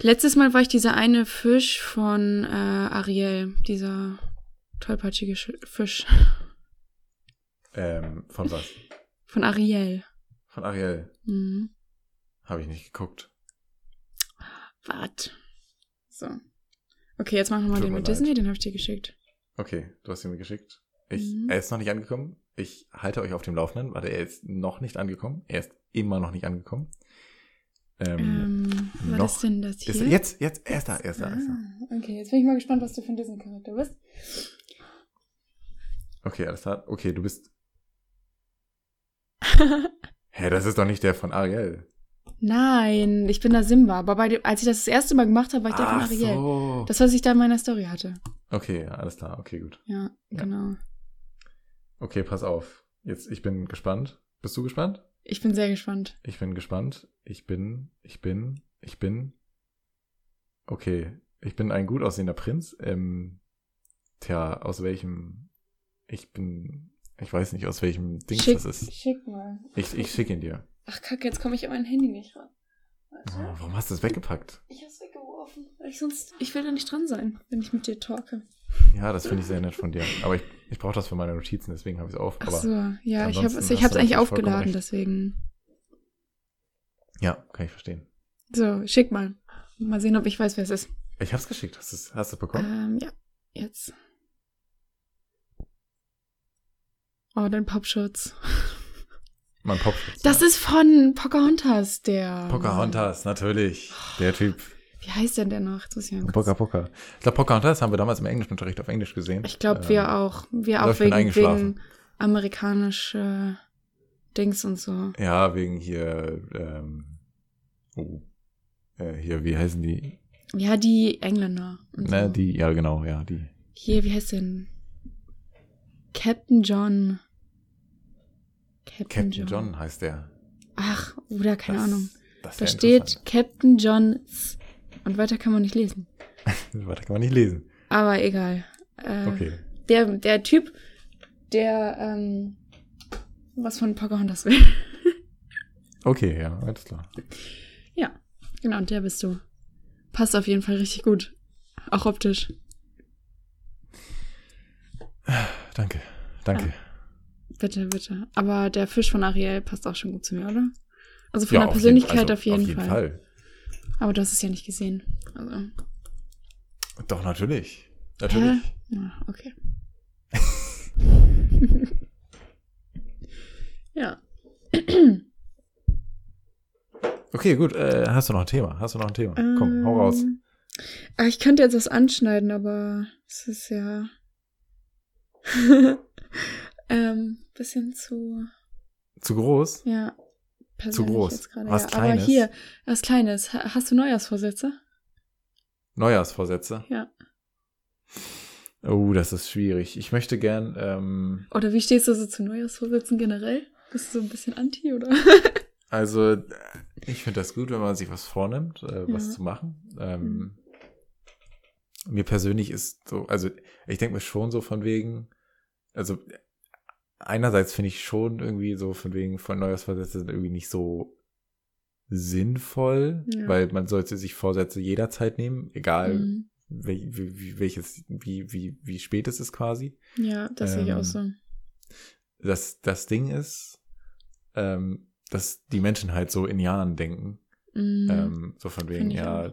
Letztes Mal war ich dieser eine Fisch von äh, Ariel. Dieser tollpatschige Sch Fisch. Ähm, von was? Von Ariel. Von Ariel. Mhm. Habe ich nicht geguckt. Wart. So. Okay, jetzt machen wir mal Tut den mit leid. Disney, den habe ich dir geschickt. Okay, du hast ihn mir geschickt. Ich, Mhm. Er ist noch nicht angekommen. Ich halte euch auf dem Laufenden. Warte, er ist noch nicht angekommen. Er ist immer noch nicht angekommen. Ähm, Ähm, noch das denn das hier? ist, jetzt, jetzt, er ist da, er ist da, er ist da. Ah, okay, jetzt bin ich mal gespannt, was du für ein Disney-Charakter bist. Okay, alles klar. Okay, du bist. Hä, das ist doch nicht der von Ariel. Nein, ich bin da Simba. Aber bei dem, als ich das das erste Mal gemacht habe, war ich der von Ariel. so. Das, was ich da in meiner Story hatte. Okay, alles klar. Okay, gut. Ja, Ja. genau. Okay, pass auf. Jetzt, ich bin gespannt. Bist du gespannt? Ich bin sehr gespannt. Ich bin gespannt. Ich bin, ich bin, ich bin. Okay, ich bin ein gut aussehender Prinz. Ähm, tja, aus welchem? Ich bin, ich weiß nicht, aus welchem Ding das ist. schick mal. Ich, ich schicke ihn dir. Ach, kacke, jetzt komme ich an mein Handy nicht ran. Oh, Warte. warum hast du es weggepackt? Ich hab's weggeworfen. Weil ich sonst, ich will da nicht dran sein, wenn ich mit dir talke. Ja, das finde ich sehr nett von dir. Aber ich, ich brauche das für meine Notizen, deswegen habe ich es auf. Ach Aber so, ja, ich habe es, ich hab's eigentlich aufgeladen, deswegen. ja, kann ich verstehen. So, schick mal. Mal sehen, ob ich weiß, wer es ist. Ich habe es geschickt. Hast du es hast du's bekommen? Ähm, ja, jetzt. Oh, dein Popschutz. Mein Popschutz. Das ja. ist von Pocahontas, der. Pocahontas, natürlich. Der Typ. Wie heißt denn der noch? Das kurz- Poca Poca. Ich glaube, Pocahontas haben wir damals im Englischunterricht auf Englisch gesehen. Ich glaube, Ähm, wir auch. Wir auch wegen, wegen amerikanische Dings und so. Ja, wegen hier, ähm, oh, äh, hier, wie heißen die? Ja, die Engländer. Ne, so. die, ja, genau, ja, die. Hier, wie heißt denn? Captain John. Captain John heißt der. Ach, oder keine Das- Ahnung. Das Da steht Captain Johns. Und weiter kann man nicht lesen. Warte, kann man nicht lesen. Aber egal. Äh, Okay. der, der Typ, der ähm, was von Pocahontas will. Okay, ja, alles klar. ja, genau, und der bist du. Passt auf jeden Fall richtig gut. Auch optisch. Danke, danke. Bitte, bitte. Aber der Fisch von Ariel passt auch schon gut zu mir, oder? Also von Ja, der auf Persönlichkeit also auf jeden, Fall. Aber du hast es ja nicht gesehen. Also. Doch, natürlich. Natürlich. Hä? Ja, okay. ja. Okay, gut. Äh, hast du noch ein Thema? Hast du noch ein Thema? Komm, hau raus. Ähm, Ah, ich könnte jetzt was anschneiden, aber es ist ja ähm, bisschen zu, Zu groß? ja, persönlich groß. gerade. Was ja. Kleines? Aber hier, was Kleines. Ha- Hast du Neujahrsvorsätze? Neujahrsvorsätze? Ja. Oh, das ist schwierig. Ich möchte gern, ähm, Oder wie stehst du so zu Neujahrsvorsätzen generell? Bist du so ein bisschen anti, oder? also, äh, ich finde das gut, wenn man sich was vornimmt, äh, was Ja. zu machen. Ähm, Mhm. Mir persönlich ist so, also ich denke mir schon so von wegen, also einerseits finde ich schon irgendwie so von wegen von Neujahrsvorsätze sind irgendwie nicht so sinnvoll, Ja. weil man sollte sich Vorsätze jederzeit nehmen, egal Mhm. wel, welches, wie, wie, wie spät es ist quasi. Ja, das sehe ich Ähm, auch so. Das, das Ding ist, ähm, dass die Menschen halt so in Jahren denken. Mhm. Ähm, so von wegen, ja, auch.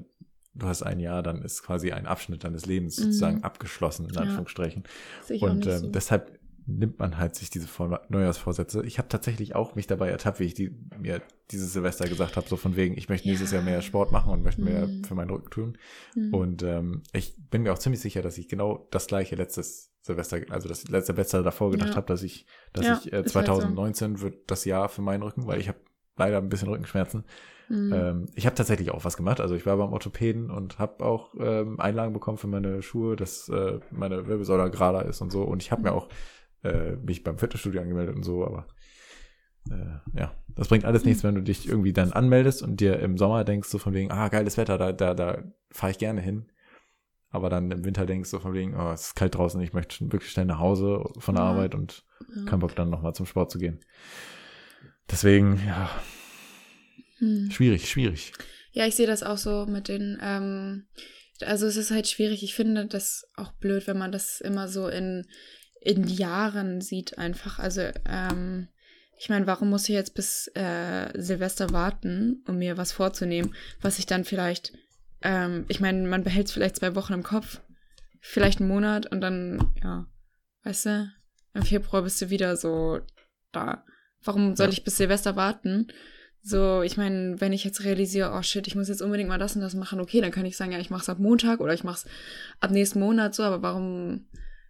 du hast ein Jahr, dann ist quasi ein Abschnitt deines Lebens Mhm. sozusagen abgeschlossen, in Ja. Anführungsstrichen. auch Und ähm, so. deshalb nimmt man halt sich diese Vor Neujahrsvorsätze. Ich habe tatsächlich auch mich dabei ertappt, wie ich die, mir dieses Silvester gesagt habe, so von wegen, ich möchte nächstes Ja. Jahr mehr Sport machen und möchte mehr Mhm. für meinen Rücken tun. Mhm. Und ähm, ich bin mir auch ziemlich sicher, dass ich genau das gleiche letztes Silvester, also das letzte Silvester davor gedacht Ja. habe, dass ich, dass Ja, ich äh, ist halt so. 2019 wird das Jahr für meinen Rücken, weil ich habe leider ein bisschen Rückenschmerzen. Mhm. Ähm, ich habe tatsächlich auch was gemacht. Also ich war beim Orthopäden und habe auch ähm, Einlagen bekommen für meine Schuhe, dass äh, meine Wirbelsäule gerader ist und so. Und ich habe mir auch äh, mich beim Fitnessstudio angemeldet und so, aber äh, ja, das bringt alles nichts, wenn du dich irgendwie dann anmeldest und dir im Sommer denkst so von wegen, ah, geiles Wetter, da, da, da fahre ich gerne hin. Aber dann im Winter denkst du von wegen, oh, es ist kalt draußen, ich möchte wirklich schnell nach Hause von der Ja. Arbeit und ja. kein Bock dann nochmal zum Sport zu gehen. Deswegen, ja, Hm. schwierig, schwierig. Ja, ich sehe das auch so mit den, ähm, also es ist halt schwierig. Ich finde das auch blöd, wenn man das immer so in, in Jahren sieht einfach. Also, ähm, ich meine, warum muss ich jetzt bis äh, Silvester warten, um mir was vorzunehmen, was ich dann vielleicht, ähm, ich meine, man behält es vielleicht zwei Wochen im Kopf, vielleicht einen Monat und dann, ja, weißt du, im Februar bist du wieder so da. Warum soll Ja. ich bis Silvester warten? So, ich meine, wenn ich jetzt realisiere, oh shit, ich muss jetzt unbedingt mal das und das machen, okay, dann kann ich sagen, ja, ich mach's ab Montag oder ich mach's ab nächsten Monat so, aber warum,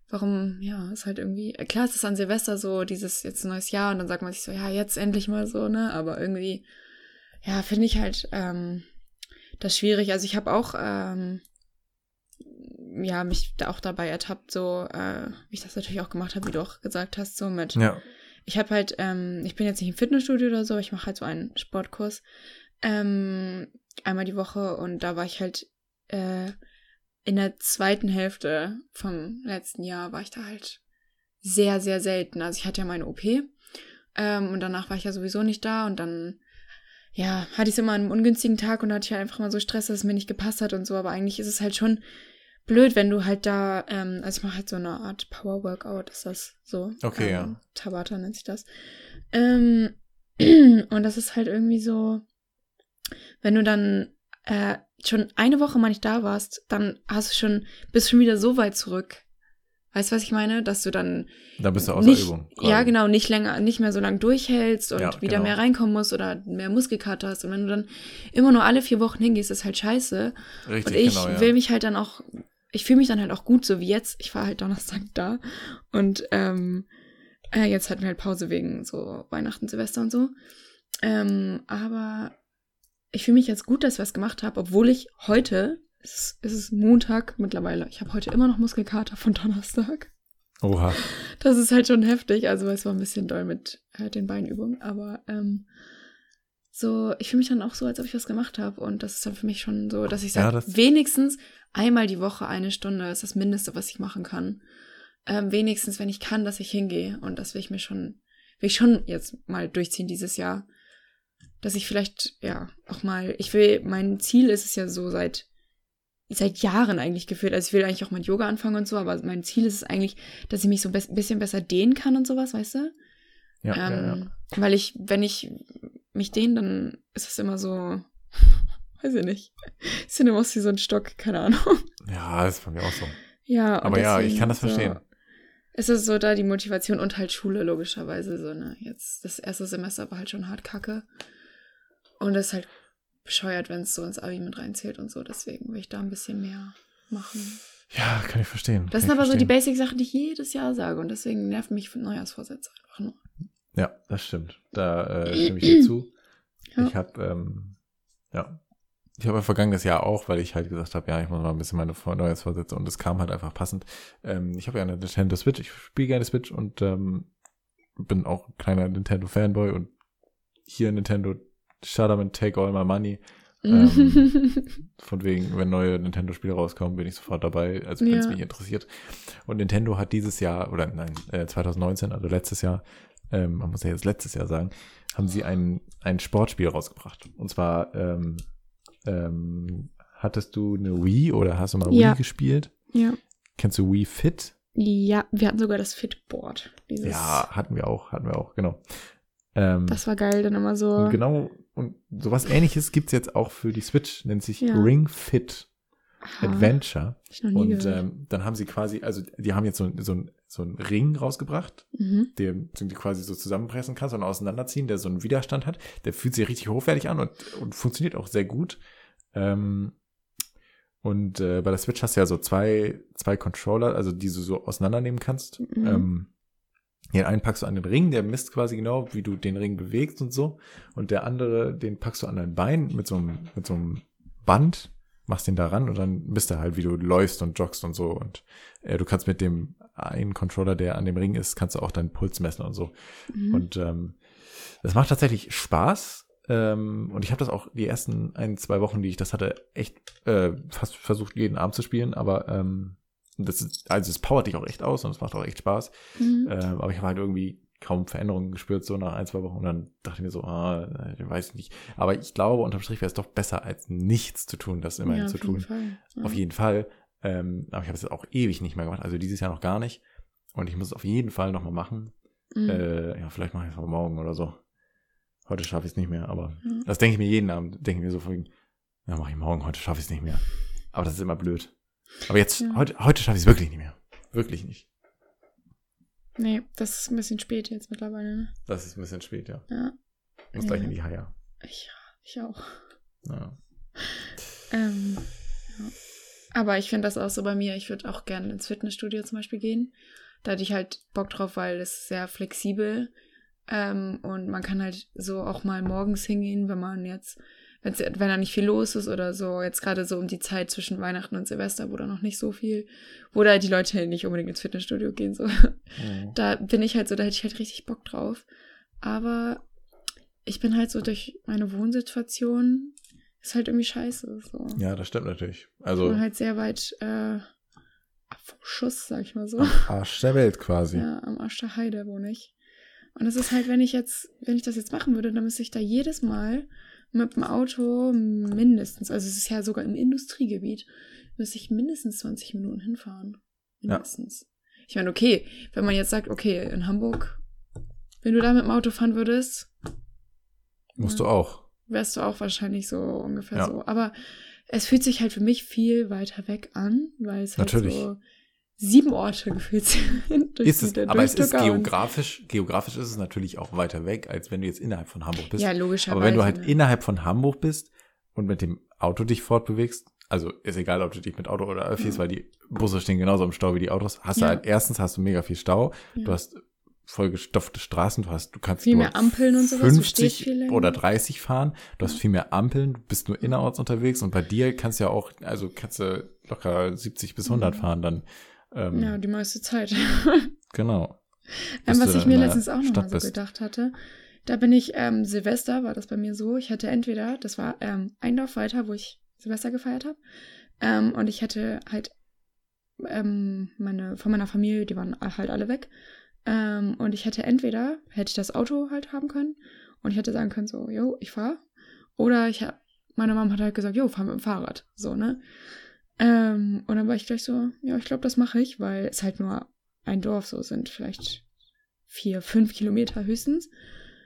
warum, ja, ist halt irgendwie, klar, es ist an Silvester so, dieses jetzt ein neues Jahr und dann sagt man sich so, ja, jetzt endlich mal so, ne, aber irgendwie, ja, finde ich halt, ähm, das schwierig. Also ich habe auch, ähm, ja, mich da auch dabei ertappt, so, äh, wie ich das natürlich auch gemacht habe, wie du auch gesagt hast, so mit, Ja, ich habe halt, ähm, ich bin jetzt nicht im Fitnessstudio oder so, ich mache halt so einen Sportkurs ähm, einmal die Woche und da war ich halt äh, in der zweiten Hälfte vom letzten Jahr war ich da halt sehr, sehr selten. Also ich hatte ja meine OP ähm, und danach war ich ja sowieso nicht da und dann ja, hatte ich es immer an einem ungünstigen Tag und hatte ich halt einfach mal so Stress, dass es mir nicht gepasst hat und so, aber eigentlich ist es halt schon blöd, wenn du halt da, ähm, also ich mache halt so eine Art Power Workout, ist das so. Okay, ähm, ja. Tabata nennt sich das. Ähm, und das ist halt irgendwie so, wenn du dann äh, schon eine Woche mal nicht da warst, dann hast du schon, bist schon wieder so weit zurück. Weißt du, was ich meine? Dass du dann Da bist du außer nicht, Übung. ja quasi. genau, nicht länger, nicht mehr so lange durchhältst und Ja, wieder genau. mehr reinkommen musst oder mehr Muskelkater hast. Und wenn du dann immer nur alle vier Wochen hingehst, ist halt scheiße. Richtig, und ich genau, ja. will mich halt dann auch, ich fühle mich dann halt auch gut, so wie jetzt. Ich war halt Donnerstag da und ähm, äh, jetzt hatten wir halt Pause wegen so Weihnachten, Silvester und so. Ähm, aber ich fühle mich jetzt gut, dass ich was gemacht habe, obwohl ich heute, es ist, es ist Montag mittlerweile, ich habe heute immer noch Muskelkater von Donnerstag. Oha. Das ist halt schon heftig. Also es war ein bisschen doll mit äh, den Beinübungen, aber ähm, so, ich fühle mich dann auch so, als ob ich was gemacht habe. Und das ist dann für mich schon so, dass ich Ja, sage, das- wenigstens einmal die Woche eine Stunde ist das Mindeste, was ich machen kann. Ähm, wenigstens, wenn ich kann, dass ich hingehe. Und das will ich mir schon, will ich schon jetzt mal durchziehen dieses Jahr. Dass ich vielleicht, ja, auch mal, ich will, mein Ziel ist es ja so seit, seit Jahren eigentlich gefühlt. Also ich will eigentlich auch mit Yoga anfangen und so, aber mein Ziel ist es eigentlich, dass ich mich so ein bisschen besser dehnen kann und sowas, weißt du? Ja, ja, ja. ähm, Weil ich, wenn ich mich dehne, dann ist es immer so, weiß ich nicht. Ich finde immer aus wie so ein Stock, keine Ahnung. ja, das ist bei mir auch so. Ja, Aber ja, ich deswegen kann das so, verstehen. Es ist so da die Motivation und halt Schule, logischerweise. So, ne? Jetzt, das erste Semester war halt schon hart kacke. Und es ist halt bescheuert, wenn es so ins Abi mit reinzählt und so. Deswegen will ich da ein bisschen mehr machen. Ja, kann ich verstehen. Das sind aber so die verstehen. Basic-Sachen, die ich jedes Jahr sage. Und deswegen nerven mich Neujahrsvorsätze einfach nur. Ja, das stimmt. Da äh, stimme ich dir zu. Ja. Ich habe, ähm, ja, ich habe vergangenes Jahr auch, weil ich halt gesagt habe, ja, ich muss mal ein bisschen meine Vor- Neujahrsvorsätze und es kam halt einfach passend. Ähm, ich habe ja eine Nintendo Switch, ich spiele gerne Switch und ähm, bin auch ein kleiner Nintendo-Fanboy und hier Nintendo, shut up and take all my money. Ähm, Von wegen, wenn neue Nintendo-Spiele rauskommen, bin ich sofort dabei, also wenn es Ja. mich interessiert. Und Nintendo hat dieses Jahr, oder nein, äh, 2019, also letztes Jahr, ähm, man muss ja jetzt letztes Jahr sagen, haben sie ein, ein Sportspiel rausgebracht. Und zwar, ähm, ähm, hattest du eine Wii oder hast du mal Ja. Wii gespielt? ja. Kennst du Wii Fit? ja, wir hatten sogar das Fitboard. Dieses, Ja, hatten wir auch, hatten wir auch, genau. Ähm, Das war geil, dann immer so. und genau, und sowas ähnliches gibt's jetzt auch für die Switch, nennt sich Ja. Ring Fit Aha, Adventure. ich noch nie Und gehört. ähm, dann haben sie quasi, also die haben jetzt so, so, ein- so einen Ring rausgebracht, mhm. den, den du quasi so zusammenpressen kannst und auseinanderziehen, der so einen Widerstand hat. Der fühlt sich richtig hochwertig an und, und funktioniert auch sehr gut. Ähm, und äh, bei der Switch hast du ja so zwei, zwei Controller, also die du so auseinandernehmen kannst. Mhm. Ähm, den einen packst du an den Ring, der misst quasi genau, wie du den Ring bewegst und so. Und der andere, den packst du an dein Bein mit so einem, mit so einem Band, machst den da ran und dann misst er halt, wie du läufst und joggst und so. Und äh, du kannst mit dem einen Controller, der an dem Ring ist, kannst du auch deinen Puls messen und so. Mhm. Und ähm, das macht tatsächlich Spaß. Ähm, und ich habe das auch die ersten ein, zwei Wochen, die ich das hatte, echt äh, fast versucht, jeden Abend zu spielen. Aber ähm, das ist, also es powert dich auch echt aus und es macht auch echt Spaß. Mhm. Ähm, aber ich habe halt irgendwie kaum Veränderungen gespürt, so nach ein, zwei Wochen. Und dann dachte ich mir so, ah, ich weiß nicht. Aber ich glaube, unterm Strich wäre es doch besser, als nichts zu tun, das immerhin ja, zu tun. Ja. Auf jeden Fall. Ähm, aber ich habe es jetzt auch ewig nicht mehr gemacht. Also dieses Jahr noch gar nicht. Und ich muss es auf jeden Fall nochmal machen. Mhm. Äh, ja, vielleicht mache ich es morgen oder so. Heute schaffe ich es nicht mehr, aber Ja. das denke ich mir jeden Abend. Denke ich mir so vorhin, ja, mache ich morgen, heute schaffe ich es nicht mehr. Aber das ist immer blöd. Aber jetzt, Ja. heute, heute schaffe ich es wirklich nicht mehr. Wirklich nicht. Nee, das ist ein bisschen spät jetzt mittlerweile. Ne? Das ist ein bisschen spät, ja. Ja. Muss gleich Ja. in die Haie. Ich, ich auch. Ja. Ähm, ja. Aber ich finde das auch so bei mir. Ich würde auch gerne ins Fitnessstudio zum Beispiel gehen. Da hätte ich halt Bock drauf, weil es ist sehr flexibel. Ähm, und man kann halt so auch mal morgens hingehen, wenn man jetzt, wenn da nicht viel los ist oder so, jetzt gerade so um die Zeit zwischen Weihnachten und Silvester, wo da noch nicht so viel, wo da die Leute halt nicht unbedingt ins Fitnessstudio gehen, so. Mhm. Da bin ich halt so, da hätte ich halt richtig Bock drauf. Aber ich bin halt so durch meine Wohnsituation, ist halt irgendwie scheiße. So. Ja, das stimmt natürlich. Ich Also bin halt sehr weit äh, ab vom Schuss, sag ich mal so. am Arsch der Welt quasi. Ja, am Arsch der Heide wohne ich. Und es ist halt, wenn ich jetzt, wenn ich das jetzt machen würde, dann müsste ich da jedes Mal mit dem Auto mindestens, also es ist ja sogar im Industriegebiet, müsste ich mindestens 20 Minuten hinfahren. Mindestens. Ich meine, okay, wenn man jetzt sagt, okay, in Hamburg, wenn du da mit dem Auto fahren würdest, Musst Ja. du auch. wärst du auch wahrscheinlich so ungefähr Ja. so. Aber es fühlt sich halt für mich viel weiter weg an, weil es halt Natürlich. so sieben Orte gefühlt sind. Ist es, aber es ist geografisch, geografisch ist es natürlich auch weiter weg, als wenn du jetzt innerhalb von Hamburg bist. Ja, logischerweise. aber wenn du halt ne? innerhalb von Hamburg bist und mit dem Auto dich fortbewegst, also ist egal, ob du dich mit Auto oder Öffis, Ja. weil die Busse stehen genauso im Stau wie die Autos, hast Ja. du halt, erstens hast du mega viel Stau, Ja. du hast vollgestopfte Straßen, du hast, du kannst Viel nur mehr Ampeln und sowas, du stehst 50 viel länger. oder 30 fahren, du hast viel mehr Ampeln, du bist nur innerorts unterwegs und bei dir kannst du ja auch, also kannst du locker 70 bis 100 Mhm. fahren dann. Ähm, Ja, die meiste Zeit. Genau. Ähm, was ich mir letztens auch noch Stadt mal so gedacht hatte, da bin ich ähm, Silvester, war das bei mir so, ich hatte entweder, das war ähm, ein Dorf weiter, wo ich Silvester gefeiert habe, ähm, und ich hatte halt ähm, meine, von meiner Familie, die waren halt alle weg, ähm, und ich hätte entweder, hätte ich das Auto halt haben können, und ich hätte sagen können, so, yo, ich fahr, oder ich hab, meine Mama hat halt gesagt, yo, fahr mit dem Fahrrad, so, ne, ähm, und dann war ich gleich so, ja, ich glaube, das mache ich, weil es halt nur ein Dorf so sind, vielleicht vier, fünf Kilometer höchstens.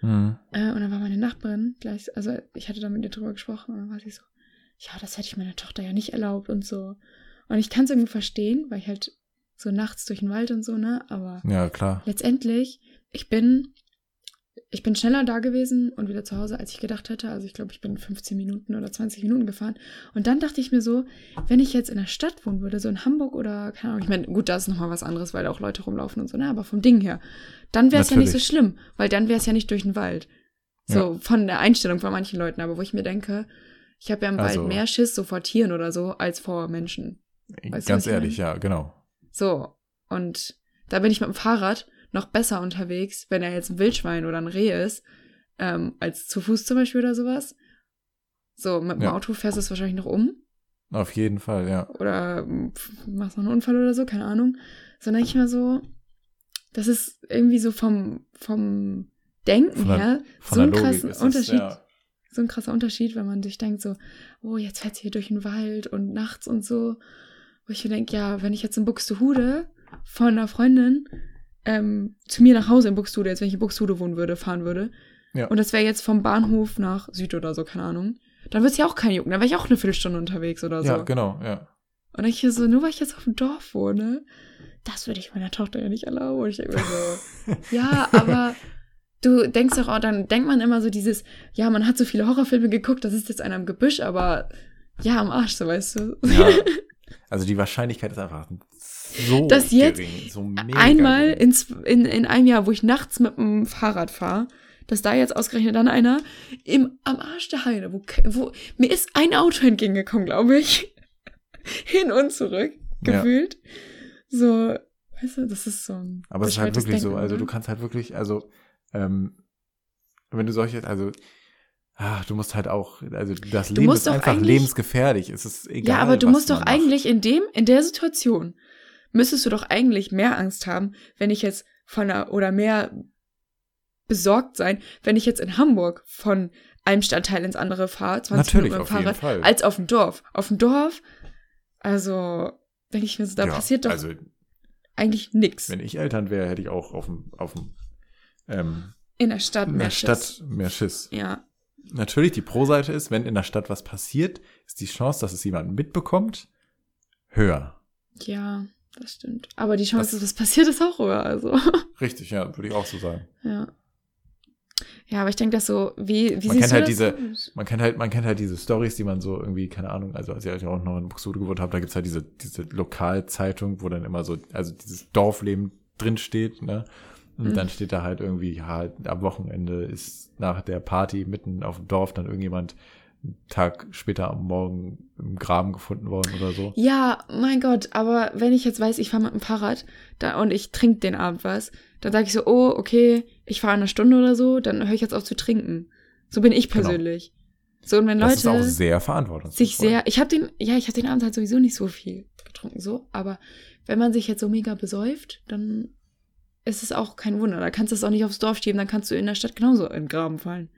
Mhm. Äh, und dann war meine Nachbarin gleich, also ich hatte da mit ihr drüber gesprochen und dann war sie so, ja, das hätte ich meiner Tochter ja nicht erlaubt und so. Und ich kann es irgendwie verstehen, weil ich halt so nachts durch den Wald und so, ne, aber Ja, klar. letztendlich, ich bin, ich bin schneller da gewesen und wieder zu Hause, als ich gedacht hätte. Also ich glaube, ich bin 15 Minuten oder 20 Minuten gefahren. Und dann dachte ich mir so, wenn ich jetzt in der Stadt wohnen würde, so in Hamburg oder, keine Ahnung, ich meine, gut, da ist nochmal was anderes, weil da auch Leute rumlaufen und so, ne, aber vom Ding her, dann wäre es ja nicht so schlimm, weil dann wäre es ja nicht durch den Wald. So, von der Einstellung von manchen Leuten, aber wo ich mir denke, ich habe ja im Also- Wald mehr Schiss so vor Tieren oder so, als vor Menschen. Weißt Ganz ich ehrlich, ja, genau. So, und da bin ich mit dem Fahrrad noch besser unterwegs, wenn er jetzt ein Wildschwein oder ein Reh ist, ähm, als zu Fuß zum Beispiel oder sowas. So, mit dem Ja. Auto fährst du es wahrscheinlich noch um Auf jeden Fall, ja. oder ähm, pf, machst noch einen Unfall oder so, keine Ahnung. Sondern ich mal so, das ist irgendwie so vom, vom Denken der- her Von so ein es, Unterschied ja. so ein krasser Unterschied, wenn man sich denkt so, oh, jetzt fährt sie hier durch den Wald und nachts und so. Wo ich mir denke, ja, wenn ich jetzt in Buxtehude von einer Freundin ähm, zu mir nach Hause in Buxtehude, jetzt wenn ich in Buxtehude wohnen würde, fahren würde, Ja. und das wäre jetzt vom Bahnhof nach Süd oder so, keine Ahnung, dann würde es ja auch kein jucken, dann wäre ich auch eine Viertelstunde unterwegs oder so. Ja, genau, ja. Und ich hier so, nur weil ich jetzt auf dem Dorf wohne, das würde ich meiner Tochter ja nicht erlauben. Und ich denke mir so, ja, aber du denkst doch auch, dann denkt man immer so dieses, ja, man hat so viele Horrorfilme geguckt, das ist jetzt einer im Gebüsch, aber ja, am Arsch, so weißt du. ja. Also die Wahrscheinlichkeit ist einfach so Dass jetzt gering, so mega Einmal gering. in, zw- in, in einem Jahr, wo ich nachts mit dem Fahrrad fahre, dass da jetzt ausgerechnet dann einer im, am Arsch der Heide, wo, wo mir ist ein Auto entgegengekommen, glaube ich. Hin und zurück, Ja. gefühlt. So, weißt du, das ist so ein. Aber es ist halt wirklich so, Denken, also du oder? kannst halt wirklich, also, ähm, wenn du solche, also, ah, du musst halt auch, also das Leben musst ist einfach eigentlich- lebensgefährlich. Es ist egal. Ja, aber du musst doch man macht. eigentlich in dem, in der Situation, müsstest du doch eigentlich mehr Angst haben, wenn ich jetzt von einer, oder mehr besorgt sein, wenn ich jetzt in Hamburg von einem Stadtteil ins andere fahre, 20 Natürlich, Minuten auf mit dem Fahrrad, Fall. als auf dem Dorf. Auf dem Dorf, also, denke ich mir so, da Ja, passiert doch Also, eigentlich nichts. wenn ich Eltern wäre, hätte ich auch auf dem, auf dem, ähm, In der Stadt mehr der Schiss. Stadt mehr Schiss. Ja, Natürlich, die Pro-Seite ist, wenn in der Stadt was passiert, ist die Chance, dass es jemand mitbekommt, höher. ja, das stimmt. Aber die Chance, Das- dass was passiert, ist auch höher, also. Richtig, ja, würde ich auch so sagen. Ja. Ja, aber ich denke, dass so, wie, wie Man kennt halt diese- Man kennt halt, man kennt halt diese Stories, die man so irgendwie, keine Ahnung, also als ich auch noch in Buxtehude gewohnt habe, da gibt's halt diese, diese Lokalzeitung, wo dann immer so, also dieses Dorfleben drin steht, ne? Und Mhm. dann steht da halt irgendwie, ja, halt am Wochenende ist nach der Party mitten auf dem Dorf dann irgendjemand einen Tag später am Morgen im Graben gefunden worden oder so. Ja, mein Gott, aber wenn ich jetzt weiß, ich fahre mit dem Fahrrad da und ich trinke den Abend was, dann sage ich so, oh, okay, ich fahre eine Stunde oder so, dann höre ich jetzt auf zu trinken. So bin ich Genau. persönlich. So, und wenn Das ist auch Leute sehr verantwortungsvoll. sich sehr, ich habe den, ja, ich habe den Abend halt sowieso nicht so viel getrunken, so, aber wenn man sich jetzt so mega besäuft, dann ist es auch kein Wunder. Da kannst du es auch nicht aufs Dorf schieben, dann kannst du in der Stadt genauso in den Graben fallen.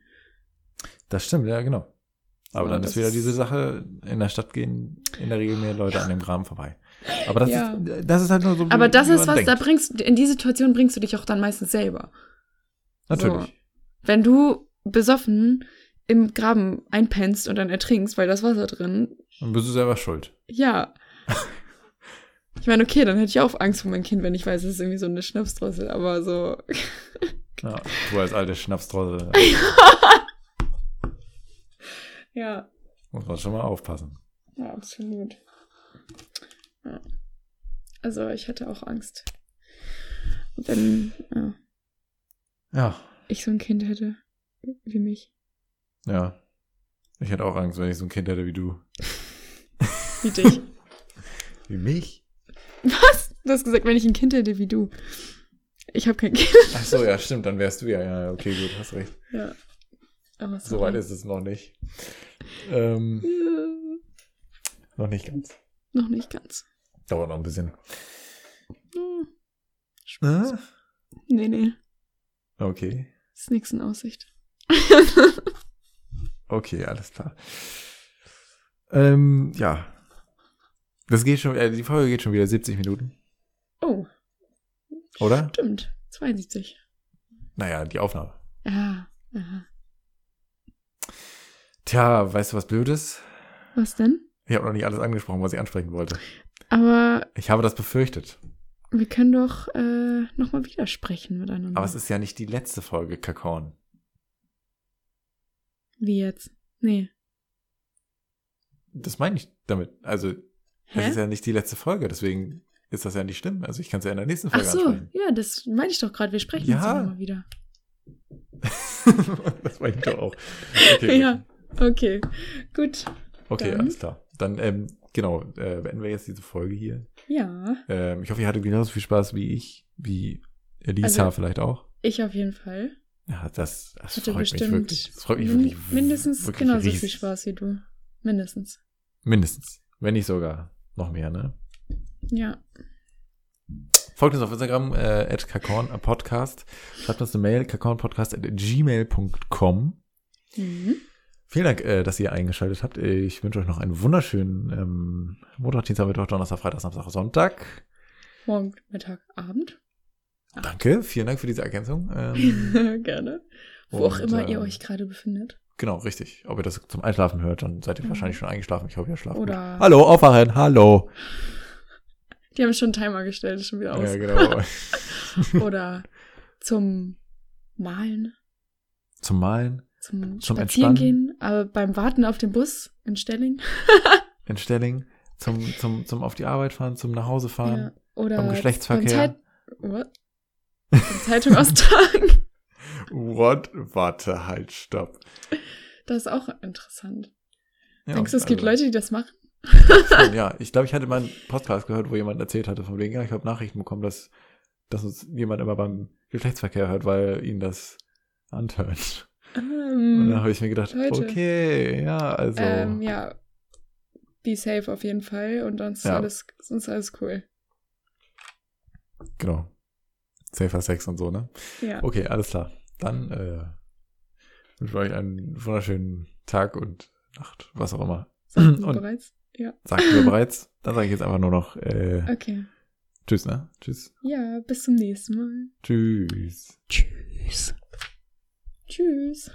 Das stimmt, ja, genau. Aber So, dann ist wieder diese Sache, in der Stadt gehen in der Regel mehr Leute an dem Graben vorbei. Aber das, Ja. ist, das ist halt nur so. Aber das ist was, da denkt. bringst in die Situation bringst du dich auch dann meistens selber. Natürlich. Wenn du besoffen im Graben einpennst und dann ertrinkst, weil das Wasser drin, Dann bist du selber schuld. ja. Ich meine, okay, dann hätte ich auch Angst vor meinem Kind, wenn ich weiß, es ist irgendwie so eine Schnapsdrossel, aber so. Ja, du als alte Schnapsdrossel ja, muss man schon mal aufpassen. ja, absolut. Ja. Also ich hätte auch Angst. Wenn ja, Ja, ich so ein Kind hätte wie mich. ja. Ich hätte auch Angst, wenn ich so ein Kind hätte wie du. Wie dich. Wie mich? Was? Du hast gesagt, wenn ich ein Kind hätte wie du. Ich habe kein Kind. Ach so, ja, stimmt, dann wärst du ja. Ja, okay, gut, hast recht. Ja. Aber So weit ist es noch nicht. Ähm, Ja, noch nicht ganz. noch nicht ganz. Dauert noch ein bisschen. Hm. Spaß. Äh? Nee, nee. Okay. Ist nichts in Aussicht. Okay, alles klar. Ähm, ja. Das geht schon, äh, die Folge geht schon wieder 70 Minuten, Oh. oder? Stimmt. 72. Naja, die Aufnahme. Ja. Aha. Tja, weißt du, was Blödes? Was denn? Ich habe noch nicht alles angesprochen, was ich ansprechen wollte. Aber Ich habe das befürchtet. wir können doch äh, nochmal widersprechen miteinander. Aber es ist ja nicht die letzte Folge, Kakon. Wie jetzt? Nee. Das meine ich damit. Also, Hä? ist ja nicht die letzte Folge, deswegen ist das ja nicht schlimm. Also, ich kann es ja in der nächsten Ach Folge so, ansprechen. ja, das meine ich doch gerade. Wir sprechen Ja. jetzt ja nochmal wieder. das meine ich doch auch. Okay, Ja, okay. Gut. okay dann. alles klar. Dann, ähm, genau, äh, beenden wir jetzt diese Folge hier. Ja, Ähm, ich hoffe, ihr hattet genauso viel Spaß wie ich, wie Elisa Also- vielleicht auch. ich auf jeden Fall. Ja, das, das Hatte freut mich bestimmt wirklich. Das freut mich wirklich. mindestens wirklich genauso riesig. viel Spaß wie du. Mindestens. Mindestens. Wenn nicht sogar noch mehr, ne? Ja. Folgt uns auf Instagram, äh, at Kakorn äh, Podcast. Schreibt uns eine Mail, kakornpodcast at gmail.com. Mhm. Vielen Dank, äh, dass ihr eingeschaltet habt. Ich wünsche euch noch einen wunderschönen ähm, Montag, Dienstag, Mittwoch, Donnerstag, Freitag, Samstag, Sonntag. Morgen, Mittag, Abend. Danke, vielen Dank für diese Ergänzung. Ähm, Gerne. Wo auch Und, immer ihr ähm, euch gerade befindet. Genau, richtig. Ob ihr das zum Einschlafen hört, dann seid ihr Mhm. wahrscheinlich schon eingeschlafen. Ich hoffe, ihr schlaft gut. Oder Hallo, aufwachen, hallo. die haben schon einen Timer gestellt, ist schon wieder aus. Ja, genau. Oder zum Malen, Zum Malen, zum, Zum Spazierengehen, aber beim Warten auf den Bus in Stelling. in Stelling, zum, zum, zum auf die Arbeit fahren, zum nach Hause fahren. Ja. Oder beim Geschlechtsverkehr. Beim Zeit What? Zeitung austragen. What? Warte, halt, stopp. Das ist auch interessant. Ja, Denkst du, es gibt also- Leute, die das machen? Ja, ich glaube, ich hatte mal einen Podcast gehört, wo jemand erzählt hatte, von wegen, ja, ich habe Nachrichten bekommen, dass, dass uns jemand immer beim Geschlechtsverkehr hört, weil ihn das antönt. Und da Ähm, habe ich mir gedacht, Leute. okay, ja, also. ähm, ja. Be safe auf jeden Fall und sonst, Ja. alles, sonst alles cool. Genau. Safer Sex und so, ne? Ja. Okay, alles klar. Dann äh, wünsche ich euch einen wunderschönen Tag und Nacht, was auch immer. Sagten wir bereits? Ja. Sagt mir bereits. Dann sage ich jetzt einfach nur noch äh, Okay. Tschüss, ne? Tschüss. Ja, bis zum nächsten Mal. Tschüss. Tschüss. Tschüss.